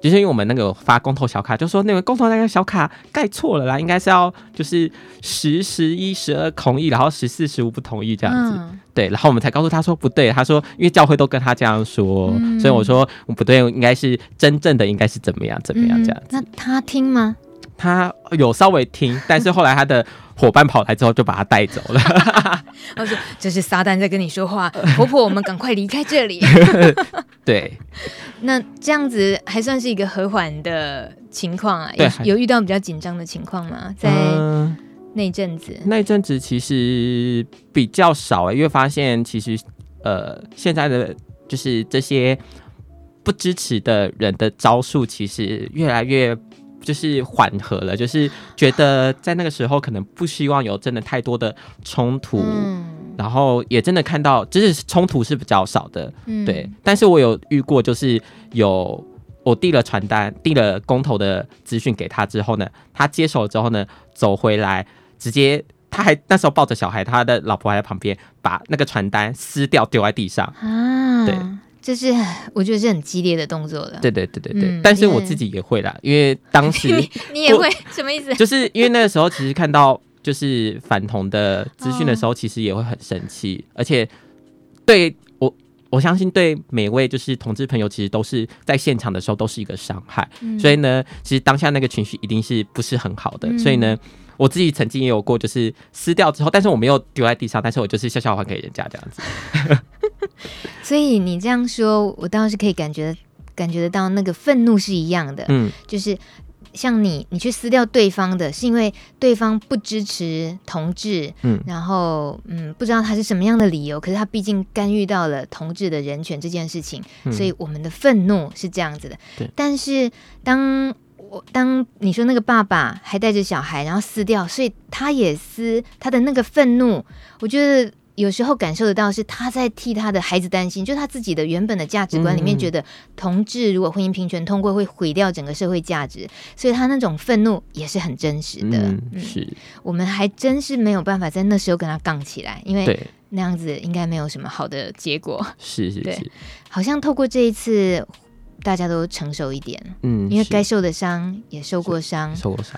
就是因为我们那个发公投小卡，就说那个公投那个小卡盖错了啦，应该是要就是十、十一、十二同意，然后十四、十五不同意这样子。嗯、对，然后我们才告诉他说不对，他说因为教会都跟他这样说，嗯、所以我说不对，应该是真正的应该是怎么样怎么样这样子。嗯、那他听吗？他有稍微听，但是后来他的伙伴跑来之后就把他带走了。他说：“这是撒旦在跟你说话，婆婆，我们赶快离开这里。”对，那这样子还算是一个和缓的情况啊？有有遇到比较紧张的情况吗？在那阵子，呃、那阵子其实比较少、欸，因为发现其实呃，现在的就是这些不支持的人的招数，其实越来越。就是缓和了，就是觉得在那个时候可能不希望有真的太多的冲突，嗯、然后也真的看到，就是冲突是比较少的，嗯、对。但是我有遇过，就是有我递了传单，递了公投的资讯给他之后呢，他接手之后呢，走回来直接，他还那时候抱着小孩，他的老婆还在旁边，把那个传单撕掉丢在地上，啊，对。就是我觉得是很激烈的动作了。对对对对对，嗯、但是我自己也会啦，因为当时 你，你也会什么意思？就是因为那个时候其实看到就是反同的资讯的时候，其实也会很生气，哦、而且对我我相信对每位就是同志朋友，其实都是在现场的时候都是一个伤害，嗯、所以呢，其实当下那个情绪一定是不是很好的，嗯、所以呢。我自己曾经也有过，就是撕掉之后，但是我没有丢在地上，但是我就是笑笑还给人家这样子。所以你这样说，我倒是可以感觉感觉得到那个愤怒是一样的。嗯，就是像你，你去撕掉对方的，是因为对方不支持同志，嗯，然后嗯，不知道他是什么样的理由，可是他毕竟干预到了同志的人权这件事情，嗯，所以我们的愤怒是这样子的。对，但是当我当你说那个爸爸还带着小孩，然后撕掉，所以他也撕他的那个愤怒。我觉得有时候感受得到是他在替他的孩子担心，就他自己的原本的价值观里面觉得同志如果婚姻平权通过会毁掉整个社会价值，所以他那种愤怒也是很真实的。嗯，是。我们还真是没有办法在那时候跟他杠起来，因为那样子应该没有什么好的结果。是是是，好像透过这一次。大家都成熟一点，嗯，因为该受的伤也受过伤，受过伤，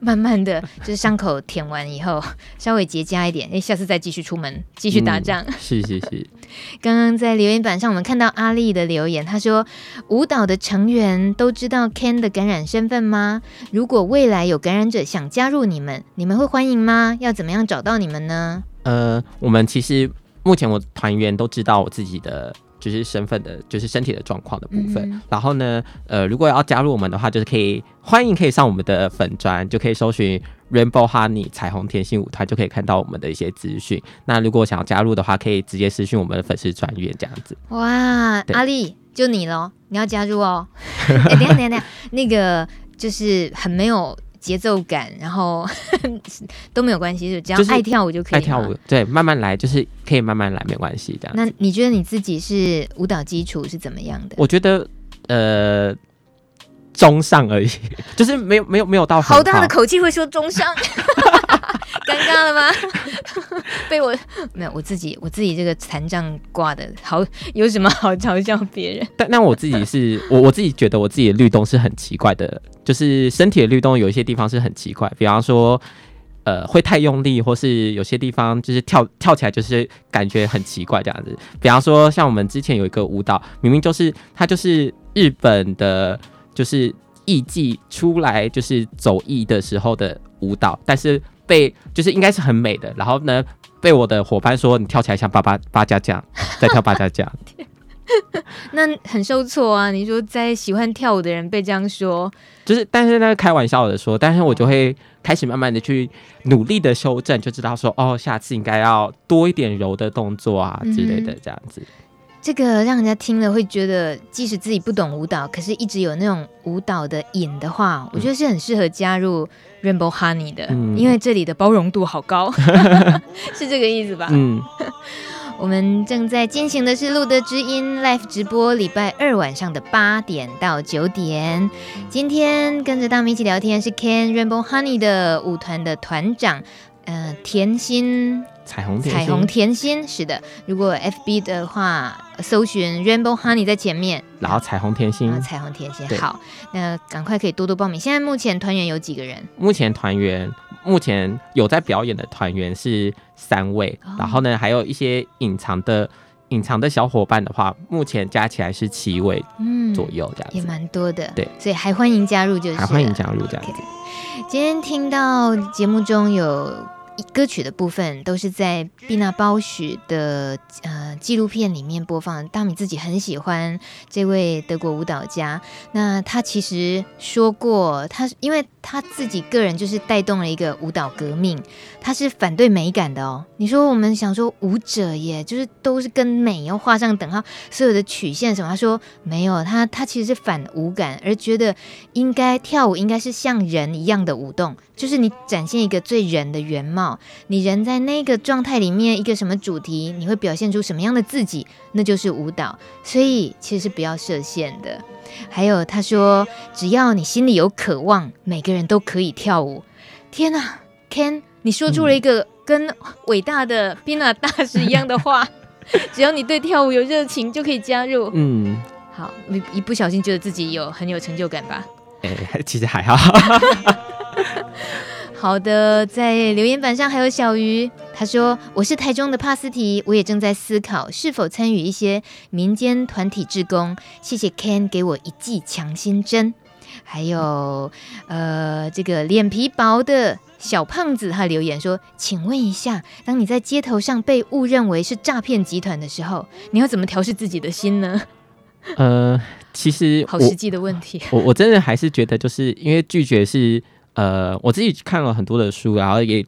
慢慢的就是伤口舔完以后，稍微结痂一点，哎，下次再继续出门，继续打仗。嗯、是是是。刚刚在留言板上，我们看到阿丽的留言，她说：“舞蹈的成员都知道 Ken 的感染身份吗？如果未来有感染者想加入你们，你们会欢迎吗？要怎么样找到你们呢？”呃，我们其实目前我团员都知道我自己的。就是身份的，就是身体的状况的部分。嗯、然后呢，呃，如果要加入我们的话，就是可以欢迎可以上我们的粉专，就可以搜寻 Rainbow Honey 彩虹甜心舞团，就可以看到我们的一些资讯。那如果想要加入的话，可以直接私讯我们的粉丝专员这样子。哇，阿丽就你喽，你要加入哦。哎、欸，等下等下等下，那个就是很没有。节奏感，然后 都没有关系，就只要爱跳舞就可以。爱跳舞，对，慢慢来，就是可以慢慢来，没关系这样。那你觉得你自己是舞蹈基础是怎么样的？我觉得呃，中上而已，就是没有没有没有到好。好大的口气会说中上。尴尬了吗？被我没有，我自己我自己这个残障挂的好，有什么好嘲笑别人？但那我自己是我我自己觉得我自己的律动是很奇怪的，就是身体的律动有一些地方是很奇怪，比方说呃会太用力，或是有些地方就是跳跳起来就是感觉很奇怪这样子。比方说像我们之前有一个舞蹈，明明就是它就是日本的，就是艺伎出来就是走艺的时候的舞蹈，但是。被就是应该是很美的，然后呢，被我的伙伴说你跳起来像八八八家将，在跳八家将，那很受挫啊！你说在喜欢跳舞的人被这样说，就是但是那个开玩笑的说，但是我就会开始慢慢的去努力的修正，就知道说哦，下次应该要多一点柔的动作啊之类的这样子。嗯这个让人家听了会觉得，即使自己不懂舞蹈，可是一直有那种舞蹈的瘾的话，嗯、我觉得是很适合加入 Rainbow Honey 的，嗯、因为这里的包容度好高，是这个意思吧？嗯，我们正在进行的是路德知音 Live 直播，礼拜二晚上的八点到九点。今天跟着大家一起聊天是 Ken Rainbow Honey 的舞团的团长，呃，甜心。彩虹甜心，彩虹甜心是的。如果 FB 的话，搜寻 Rainbow Honey 在前面，然后彩虹甜心，彩虹甜心。好，那赶快可以多多报名。现在目前团员有几个人？目前团员目前有在表演的团员是三位，哦、然后呢，还有一些隐藏的隐藏的小伙伴的话，目前加起来是七位嗯左右，这样、嗯、也蛮多的。对，所以还欢迎加入，就是还欢迎加入这样子。Okay. 今天听到节目中有。歌曲的部分都是在毕纳鲍许的呃纪录片里面播放。大米自己很喜欢这位德国舞蹈家。那他其实说过，他因为他自己个人就是带动了一个舞蹈革命。他是反对美感的哦。你说我们想说舞者耶，就是都是跟美要画上等号，所有的曲线什么？他说没有，他他其实是反舞感，而觉得应该跳舞应该是像人一样的舞动，就是你展现一个最人的原貌。你人在那个状态里面，一个什么主题，你会表现出什么样的自己，那就是舞蹈。所以其实是不要设限的。还有他说，只要你心里有渴望，每个人都可以跳舞。天哪，Ken，你说出了一个跟伟大的毕纳大师一样的话。只要你对跳舞有热情，就可以加入。嗯，好，你一不小心觉得自己有很有成就感吧？哎、欸，其实还好。好的，在留言板上还有小鱼，他说：“我是台中的帕斯提，我也正在思考是否参与一些民间团体志工。谢谢 Ken 给我一剂强心针。”还有，呃，这个脸皮薄的小胖子他留言说：“请问一下，当你在街头上被误认为是诈骗集团的时候，你要怎么调试自己的心呢？” 呃，其实好实际的问题。我我真的还是觉得，就是因为拒绝是。呃，我自己看了很多的书，然后也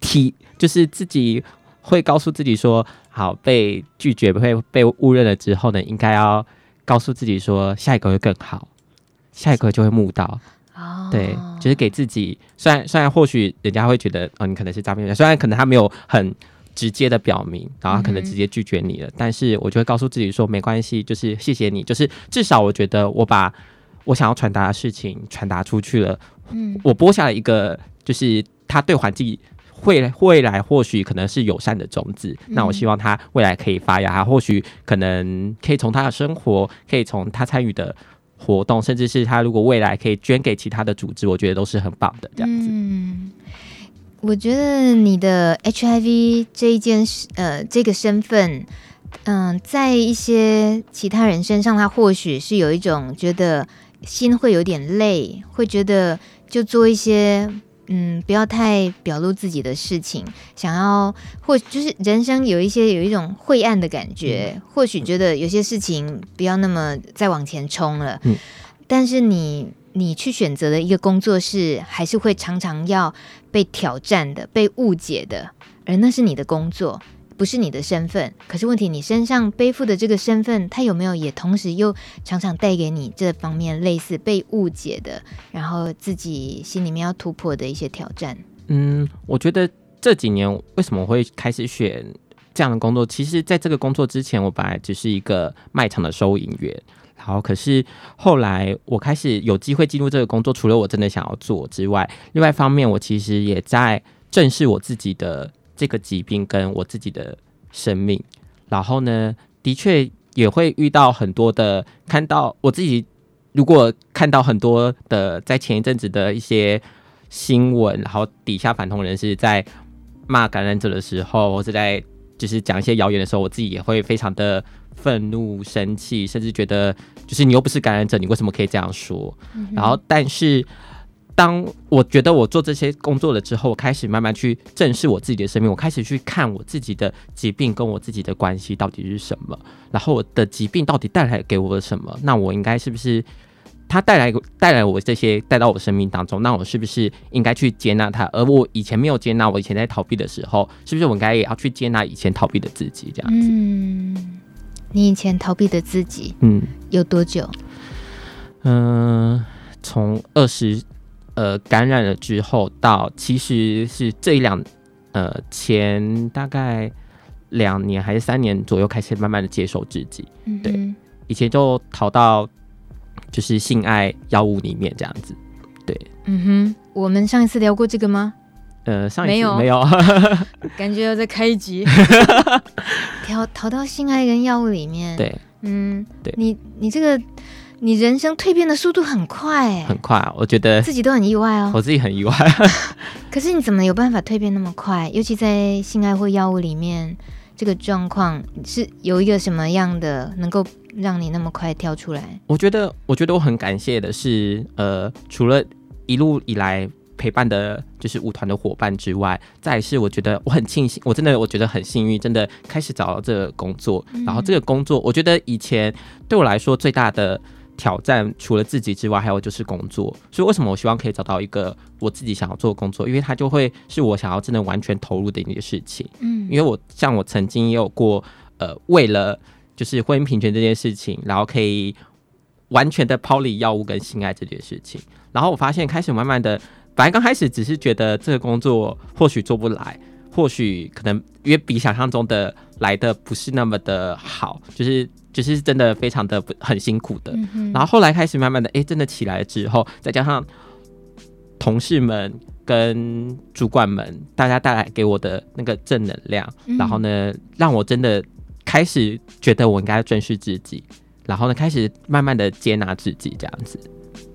提，就是自己会告诉自己说，好，被拒绝、会被误认了之后呢，应该要告诉自己说，下一个会更好，下一个就会募到。哦，对，就是给自己，虽然虽然或许人家会觉得，哦，你可能是诈骗，虽然可能他没有很直接的表明，然后他可能直接拒绝你了，嗯、但是我就会告诉自己说，没关系，就是谢谢你，就是至少我觉得我把我想要传达的事情传达出去了。嗯，我播下了一个，就是他对环境会未来或许可能是友善的种子。嗯、那我希望他未来可以发芽，他或许可能可以从他的生活，可以从他参与的活动，甚至是他如果未来可以捐给其他的组织，我觉得都是很棒的。这样子，嗯，我觉得你的 HIV 这一件事，呃，这个身份，嗯、呃，在一些其他人身上，他或许是有一种觉得心会有点累，会觉得。就做一些嗯，不要太表露自己的事情。想要或就是人生有一些有一种晦暗的感觉，嗯、或许觉得有些事情不要那么再往前冲了。嗯、但是你你去选择的一个工作是还是会常常要被挑战的、被误解的，而那是你的工作。不是你的身份，可是问题，你身上背负的这个身份，它有没有也同时又常常带给你这方面类似被误解的，然后自己心里面要突破的一些挑战？嗯，我觉得这几年为什么会开始选这样的工作？其实，在这个工作之前，我本来只是一个卖场的收银员。好，可是后来我开始有机会进入这个工作，除了我真的想要做之外，另外一方面，我其实也在正视我自己的。这个疾病跟我自己的生命，然后呢，的确也会遇到很多的，看到我自己，如果看到很多的，在前一阵子的一些新闻，然后底下反同人士在骂感染者的时候，或者在就是讲一些谣言的时候，我自己也会非常的愤怒、生气，甚至觉得就是你又不是感染者，你为什么可以这样说？嗯、然后，但是。当我觉得我做这些工作了之后，我开始慢慢去正视我自己的生命，我开始去看我自己的疾病跟我自己的关系到底是什么，然后我的疾病到底带来给我什么？那我应该是不是他带来带来我这些带到我生命当中？那我是不是应该去接纳他？而我以前没有接纳，我以前在逃避的时候，是不是我应该也要去接纳以前逃避的自己？这样子。嗯，你以前逃避的自己，嗯，有多久？嗯，从二十。呃，感染了之后，到其实是这一两，呃，前大概两年还是三年左右，开始慢慢的接受自己。嗯、对，以前就逃到就是性爱药物里面这样子。对，嗯哼，我们上一次聊过这个吗？呃，上一次有没有，感觉要再开一集。逃逃到性爱跟药物里面。对，嗯，对，你你这个。你人生蜕变的速度很快，欸，很快，我觉得自己都很意外哦。我自己很意外，可是你怎么有办法蜕变那么快？尤其在性爱或药物里面，这个状况是有一个什么样的能够让你那么快跳出来？我觉得，我觉得我很感谢的是，呃，除了一路以来陪伴的，就是舞团的伙伴之外，再是我觉得我很庆幸，我真的我觉得很幸运，真的开始找到这个工作，嗯、然后这个工作，我觉得以前对我来说最大的。挑战除了自己之外，还有就是工作。所以为什么我希望可以找到一个我自己想要做的工作？因为它就会是我想要真的完全投入的一个事情。嗯，因为我像我曾经也有过，呃，为了就是婚姻平权这件事情，然后可以完全的抛离药物跟性爱这件事情。然后我发现开始慢慢的，本来刚开始只是觉得这个工作或许做不来，或许可能因为比想象中的来的不是那么的好，就是。就是真的非常的很辛苦的，嗯、然后后来开始慢慢的，哎、欸，真的起来了之后，再加上同事们跟主管们，大家带来给我的那个正能量，嗯、然后呢，让我真的开始觉得我应该正视自己，然后呢，开始慢慢的接纳自己这样子。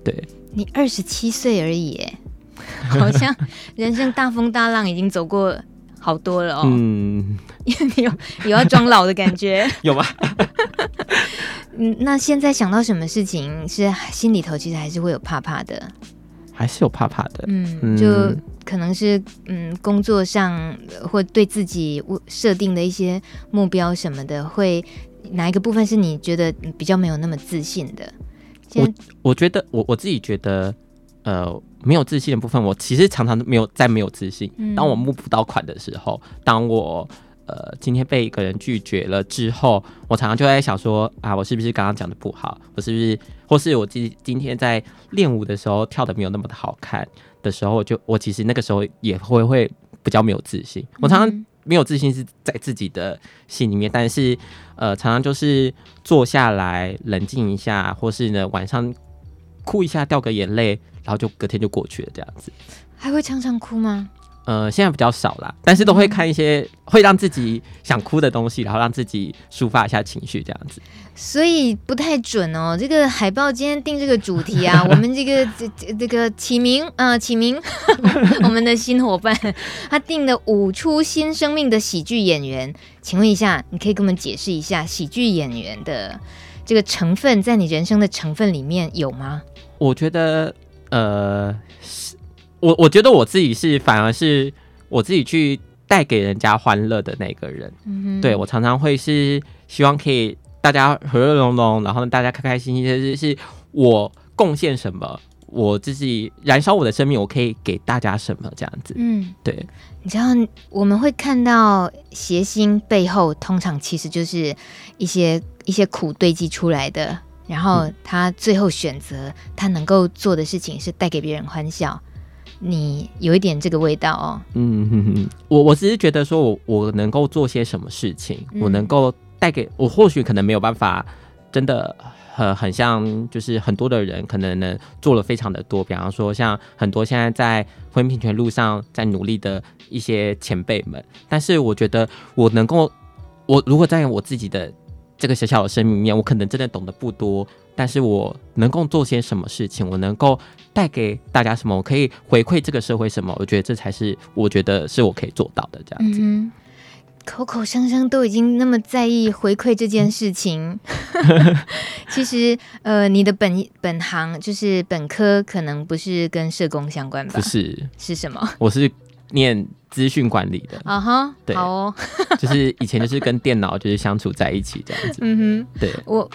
对，你二十七岁而已，哎，好像人生大风大浪已经走过好多了哦。嗯，有有要装老的感觉，有吗？嗯，那现在想到什么事情是心里头其实还是会有怕怕的，还是有怕怕的。嗯，就可能是嗯工作上或对自己设定的一些目标什么的，会哪一个部分是你觉得比较没有那么自信的？我我觉得我我自己觉得呃没有自信的部分，我其实常常没有在没有自信。嗯，当我募不到款的时候，当我。呃，今天被一个人拒绝了之后，我常常就在想说啊，我是不是刚刚讲的不好？我是不是，或是我今今天在练舞的时候跳的没有那么的好看的时候，就我其实那个时候也会会比较没有自信。我常常没有自信是在自己的心里面，但是呃，常常就是坐下来冷静一下，或是呢晚上哭一下，掉个眼泪，然后就隔天就过去了，这样子。还会常常哭吗？呃，现在比较少啦，但是都会看一些会让自己想哭的东西，然后让自己抒发一下情绪，这样子。所以不太准哦。这个海报今天定这个主题啊，我们这个这这个启明啊，启明，我们的新伙伴，他定的五出新生命的喜剧演员，请问一下，你可以给我们解释一下喜剧演员的这个成分，在你人生的成分里面有吗？我觉得，呃。我我觉得我自己是反而是我自己去带给人家欢乐的那个人，嗯哼，对，我常常会是希望可以大家和乐融融，然后大家开开心心，就是是我贡献什么，我自己燃烧我的生命，我可以给大家什么这样子，嗯，对。你知道我们会看到谐星背后，通常其实就是一些一些苦堆积出来的，然后他最后选择他能够做的事情是带给别人欢笑。你有一点这个味道哦。嗯哼哼，我我只是觉得说我我能够做些什么事情，嗯、我能够带给我，或许可能没有办法，真的很很像，就是很多的人可能能做了非常的多，比方说像很多现在在婚姻平权路上在努力的一些前辈们，但是我觉得我能够，我如果在我自己的这个小小的生命里面，我可能真的懂得不多。但是我能够做些什么事情？我能够带给大家什么？我可以回馈这个社会什么？我觉得这才是我觉得是我可以做到的。这样子，嗯，口口声声都已经那么在意回馈这件事情，其实呃，你的本本行就是本科，可能不是跟社工相关吧？不是，是什么？我是念资讯管理的。啊哈，对，好哦，就是以前就是跟电脑就是相处在一起这样子。嗯哼，对我。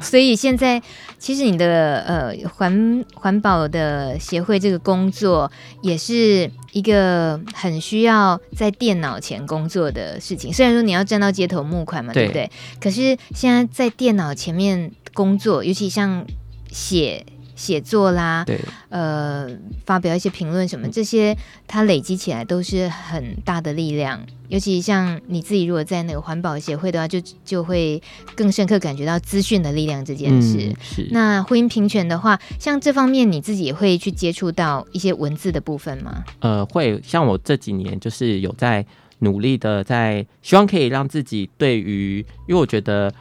所以现在，其实你的呃环环保的协会这个工作，也是一个很需要在电脑前工作的事情。虽然说你要站到街头募款嘛，对，对不对？可是现在在电脑前面工作，尤其像写。写作啦，对，呃，发表一些评论什么，这些它累积起来都是很大的力量。尤其像你自己，如果在那个环保协会的话，就就会更深刻感觉到资讯的力量这件事。嗯、是。那婚姻平权的话，像这方面你自己也会去接触到一些文字的部分吗？呃，会。像我这几年就是有在努力的，在希望可以让自己对于，因为我觉得。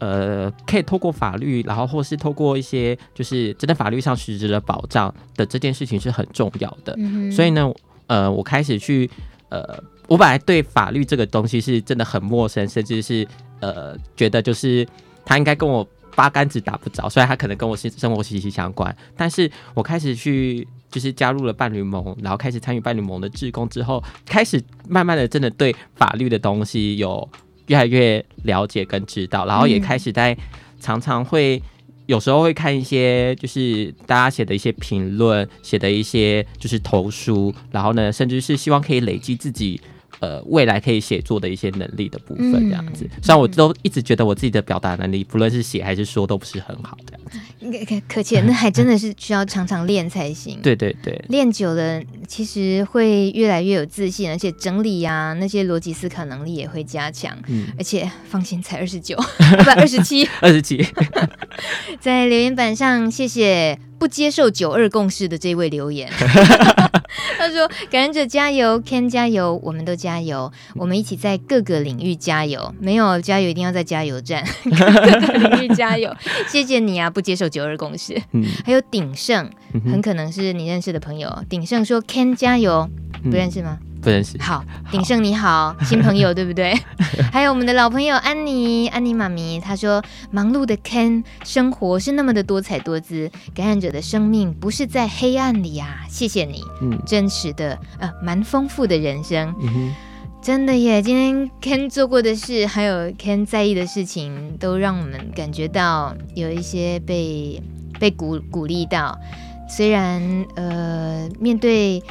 呃，可以透过法律，然后或是透过一些就是真的法律上实质的保障的这件事情是很重要的。嗯、所以呢，呃，我开始去呃，我本来对法律这个东西是真的很陌生，甚至是呃，觉得就是他应该跟我八竿子打不着，虽然他可能跟我是生活息息相关。但是我开始去就是加入了伴侣盟，然后开始参与伴侣盟的志工之后，开始慢慢的真的对法律的东西有。越来越了解跟知道，然后也开始在常常会有时候会看一些就是大家写的一些评论，写的一些就是投书，然后呢，甚至是希望可以累积自己。呃，未来可以写作的一些能力的部分，这样子。嗯、虽然我都一直觉得我自己的表达能力，不论是写还是说，都不是很好，这样子。可可见，那还真的是需要常常练才行。对对对，练久了，其实会越来越有自信，而且整理呀、啊，那些逻辑思考能力也会加强。嗯，而且放心，才二十九，不，二十七，二十七。在留言板上，谢谢不接受九二共识的这位留言。他说：“感恩者加油，Ken 加油，我们都加油，我们一起在各个领域加油。没有加油，一定要在加油站各个领域加油。谢谢你啊，不接受九二共识。嗯，还有鼎盛，很可能是你认识的朋友。鼎盛说：Ken 加油，不认识吗？”不认识。好，鼎盛你好，新朋友 对不对？还有我们的老朋友安妮，安妮妈咪，她说忙碌的 Ken，生活是那么的多彩多姿，感染者的生命不是在黑暗里啊！谢谢你，嗯，真实的，呃，蛮丰富的人生，真的耶！今天 Ken 做过的事，还有 Ken 在意的事情，都让我们感觉到有一些被被鼓鼓励到。虽然呃，面对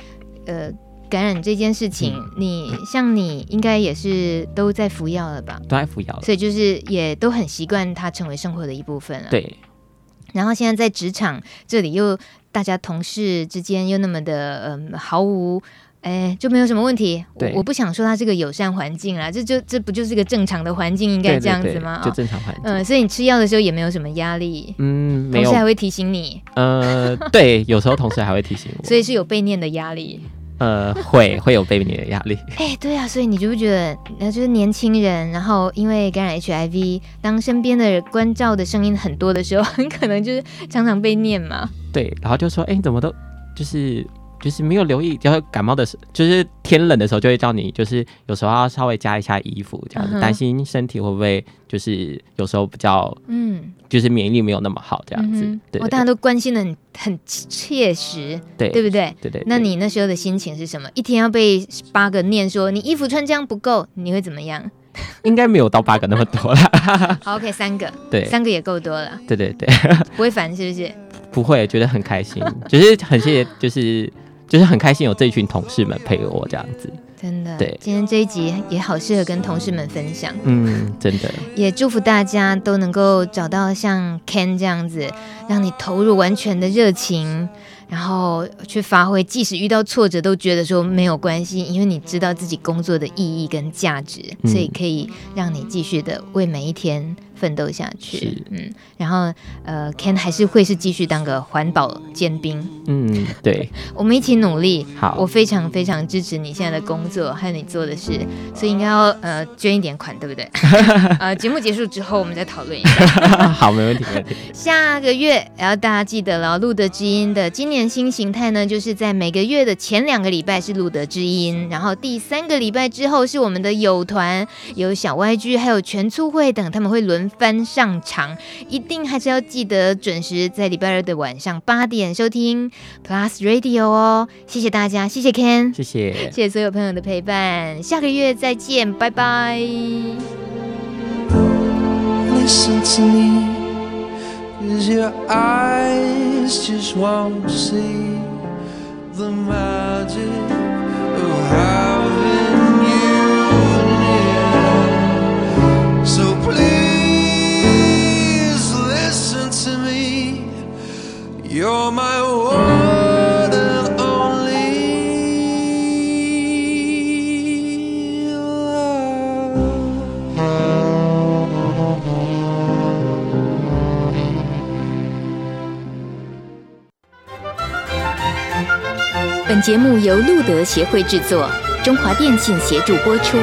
呃。感染这件事情，嗯、你像你应该也是都在服药了吧？都在服药，所以就是也都很习惯它成为生活的一部分了。对。然后现在在职场这里又大家同事之间又那么的嗯毫无哎就没有什么问题。对。我，我不想说它是个友善环境啦，这就这不就是个正常的环境应该这样子吗？对对对，就正常环境。嗯，所以你吃药的时候也没有什么压力。嗯，没有。同事还会提醒你。呃，对，有时候同事还会提醒我。所以是有被念的压力。呃，会会有被你的压力。哎、欸，对啊，所以你觉不觉得，那，就是年轻人，然后因为感染 HIV，当身边的关照的声音很多的时候，很可能就是常常被念嘛。对，然后就说，哎、欸，怎么都就是。就是没有留意，就是感冒的时候，就是天冷的时候，就会叫你，就是有时候要稍微加一下衣服，这样子，担心身体会不会就是有时候比较，嗯，就是免疫力没有那么好，这样子。嗯、对，对，对，大家都关心的很很切实，对，对不对？对，对对。那你那时候的心情是什么？一天要被八个念说你衣服穿这样不够，你会怎么样？应该没有到八个那么多了。好，OK，三个，对，三个也够多了。对对对，不会烦是不是？不会，觉得很开心，就是很谢谢，就是。就是很开心有这一群同事们陪我这样子，真的。对，今天这一集也好适合跟同事们分享。嗯，真的。也祝福大家都能够找到像 Ken 这样子，让你投入完全的热情。然后去发挥，即使遇到挫折，都觉得说没有关系，因为你知道自己工作的意义跟价值，嗯、所以可以让你继续的为每一天奋斗下去。嗯，然后呃，Ken 还是会是继续当个环保尖兵。嗯，对，我们一起努力。好，我非常非常支持你现在的工作还有你做的事，所以应该要呃捐一点款，对不对？呃，节目结束之后我们再讨论一下。好，没问题，没问题。下个月，然后大家记得了，路德之音的今年。新形态呢，就是在每个月的前两个礼拜是路德之音，然后第三个礼拜之后是我们的友团，有小 YG，还有全促会等，他们会轮番上场，一定还是要记得准时在礼拜二的晚上八点收听 Plus Radio 哦。谢谢大家，谢谢 Ken，谢谢，谢谢所有朋友的陪伴，下个月再见，拜拜。Listen to me. Cause your eyes just won't see the magic of You're my one and only love. 本节目由露德协会制作，中华电信协助播出。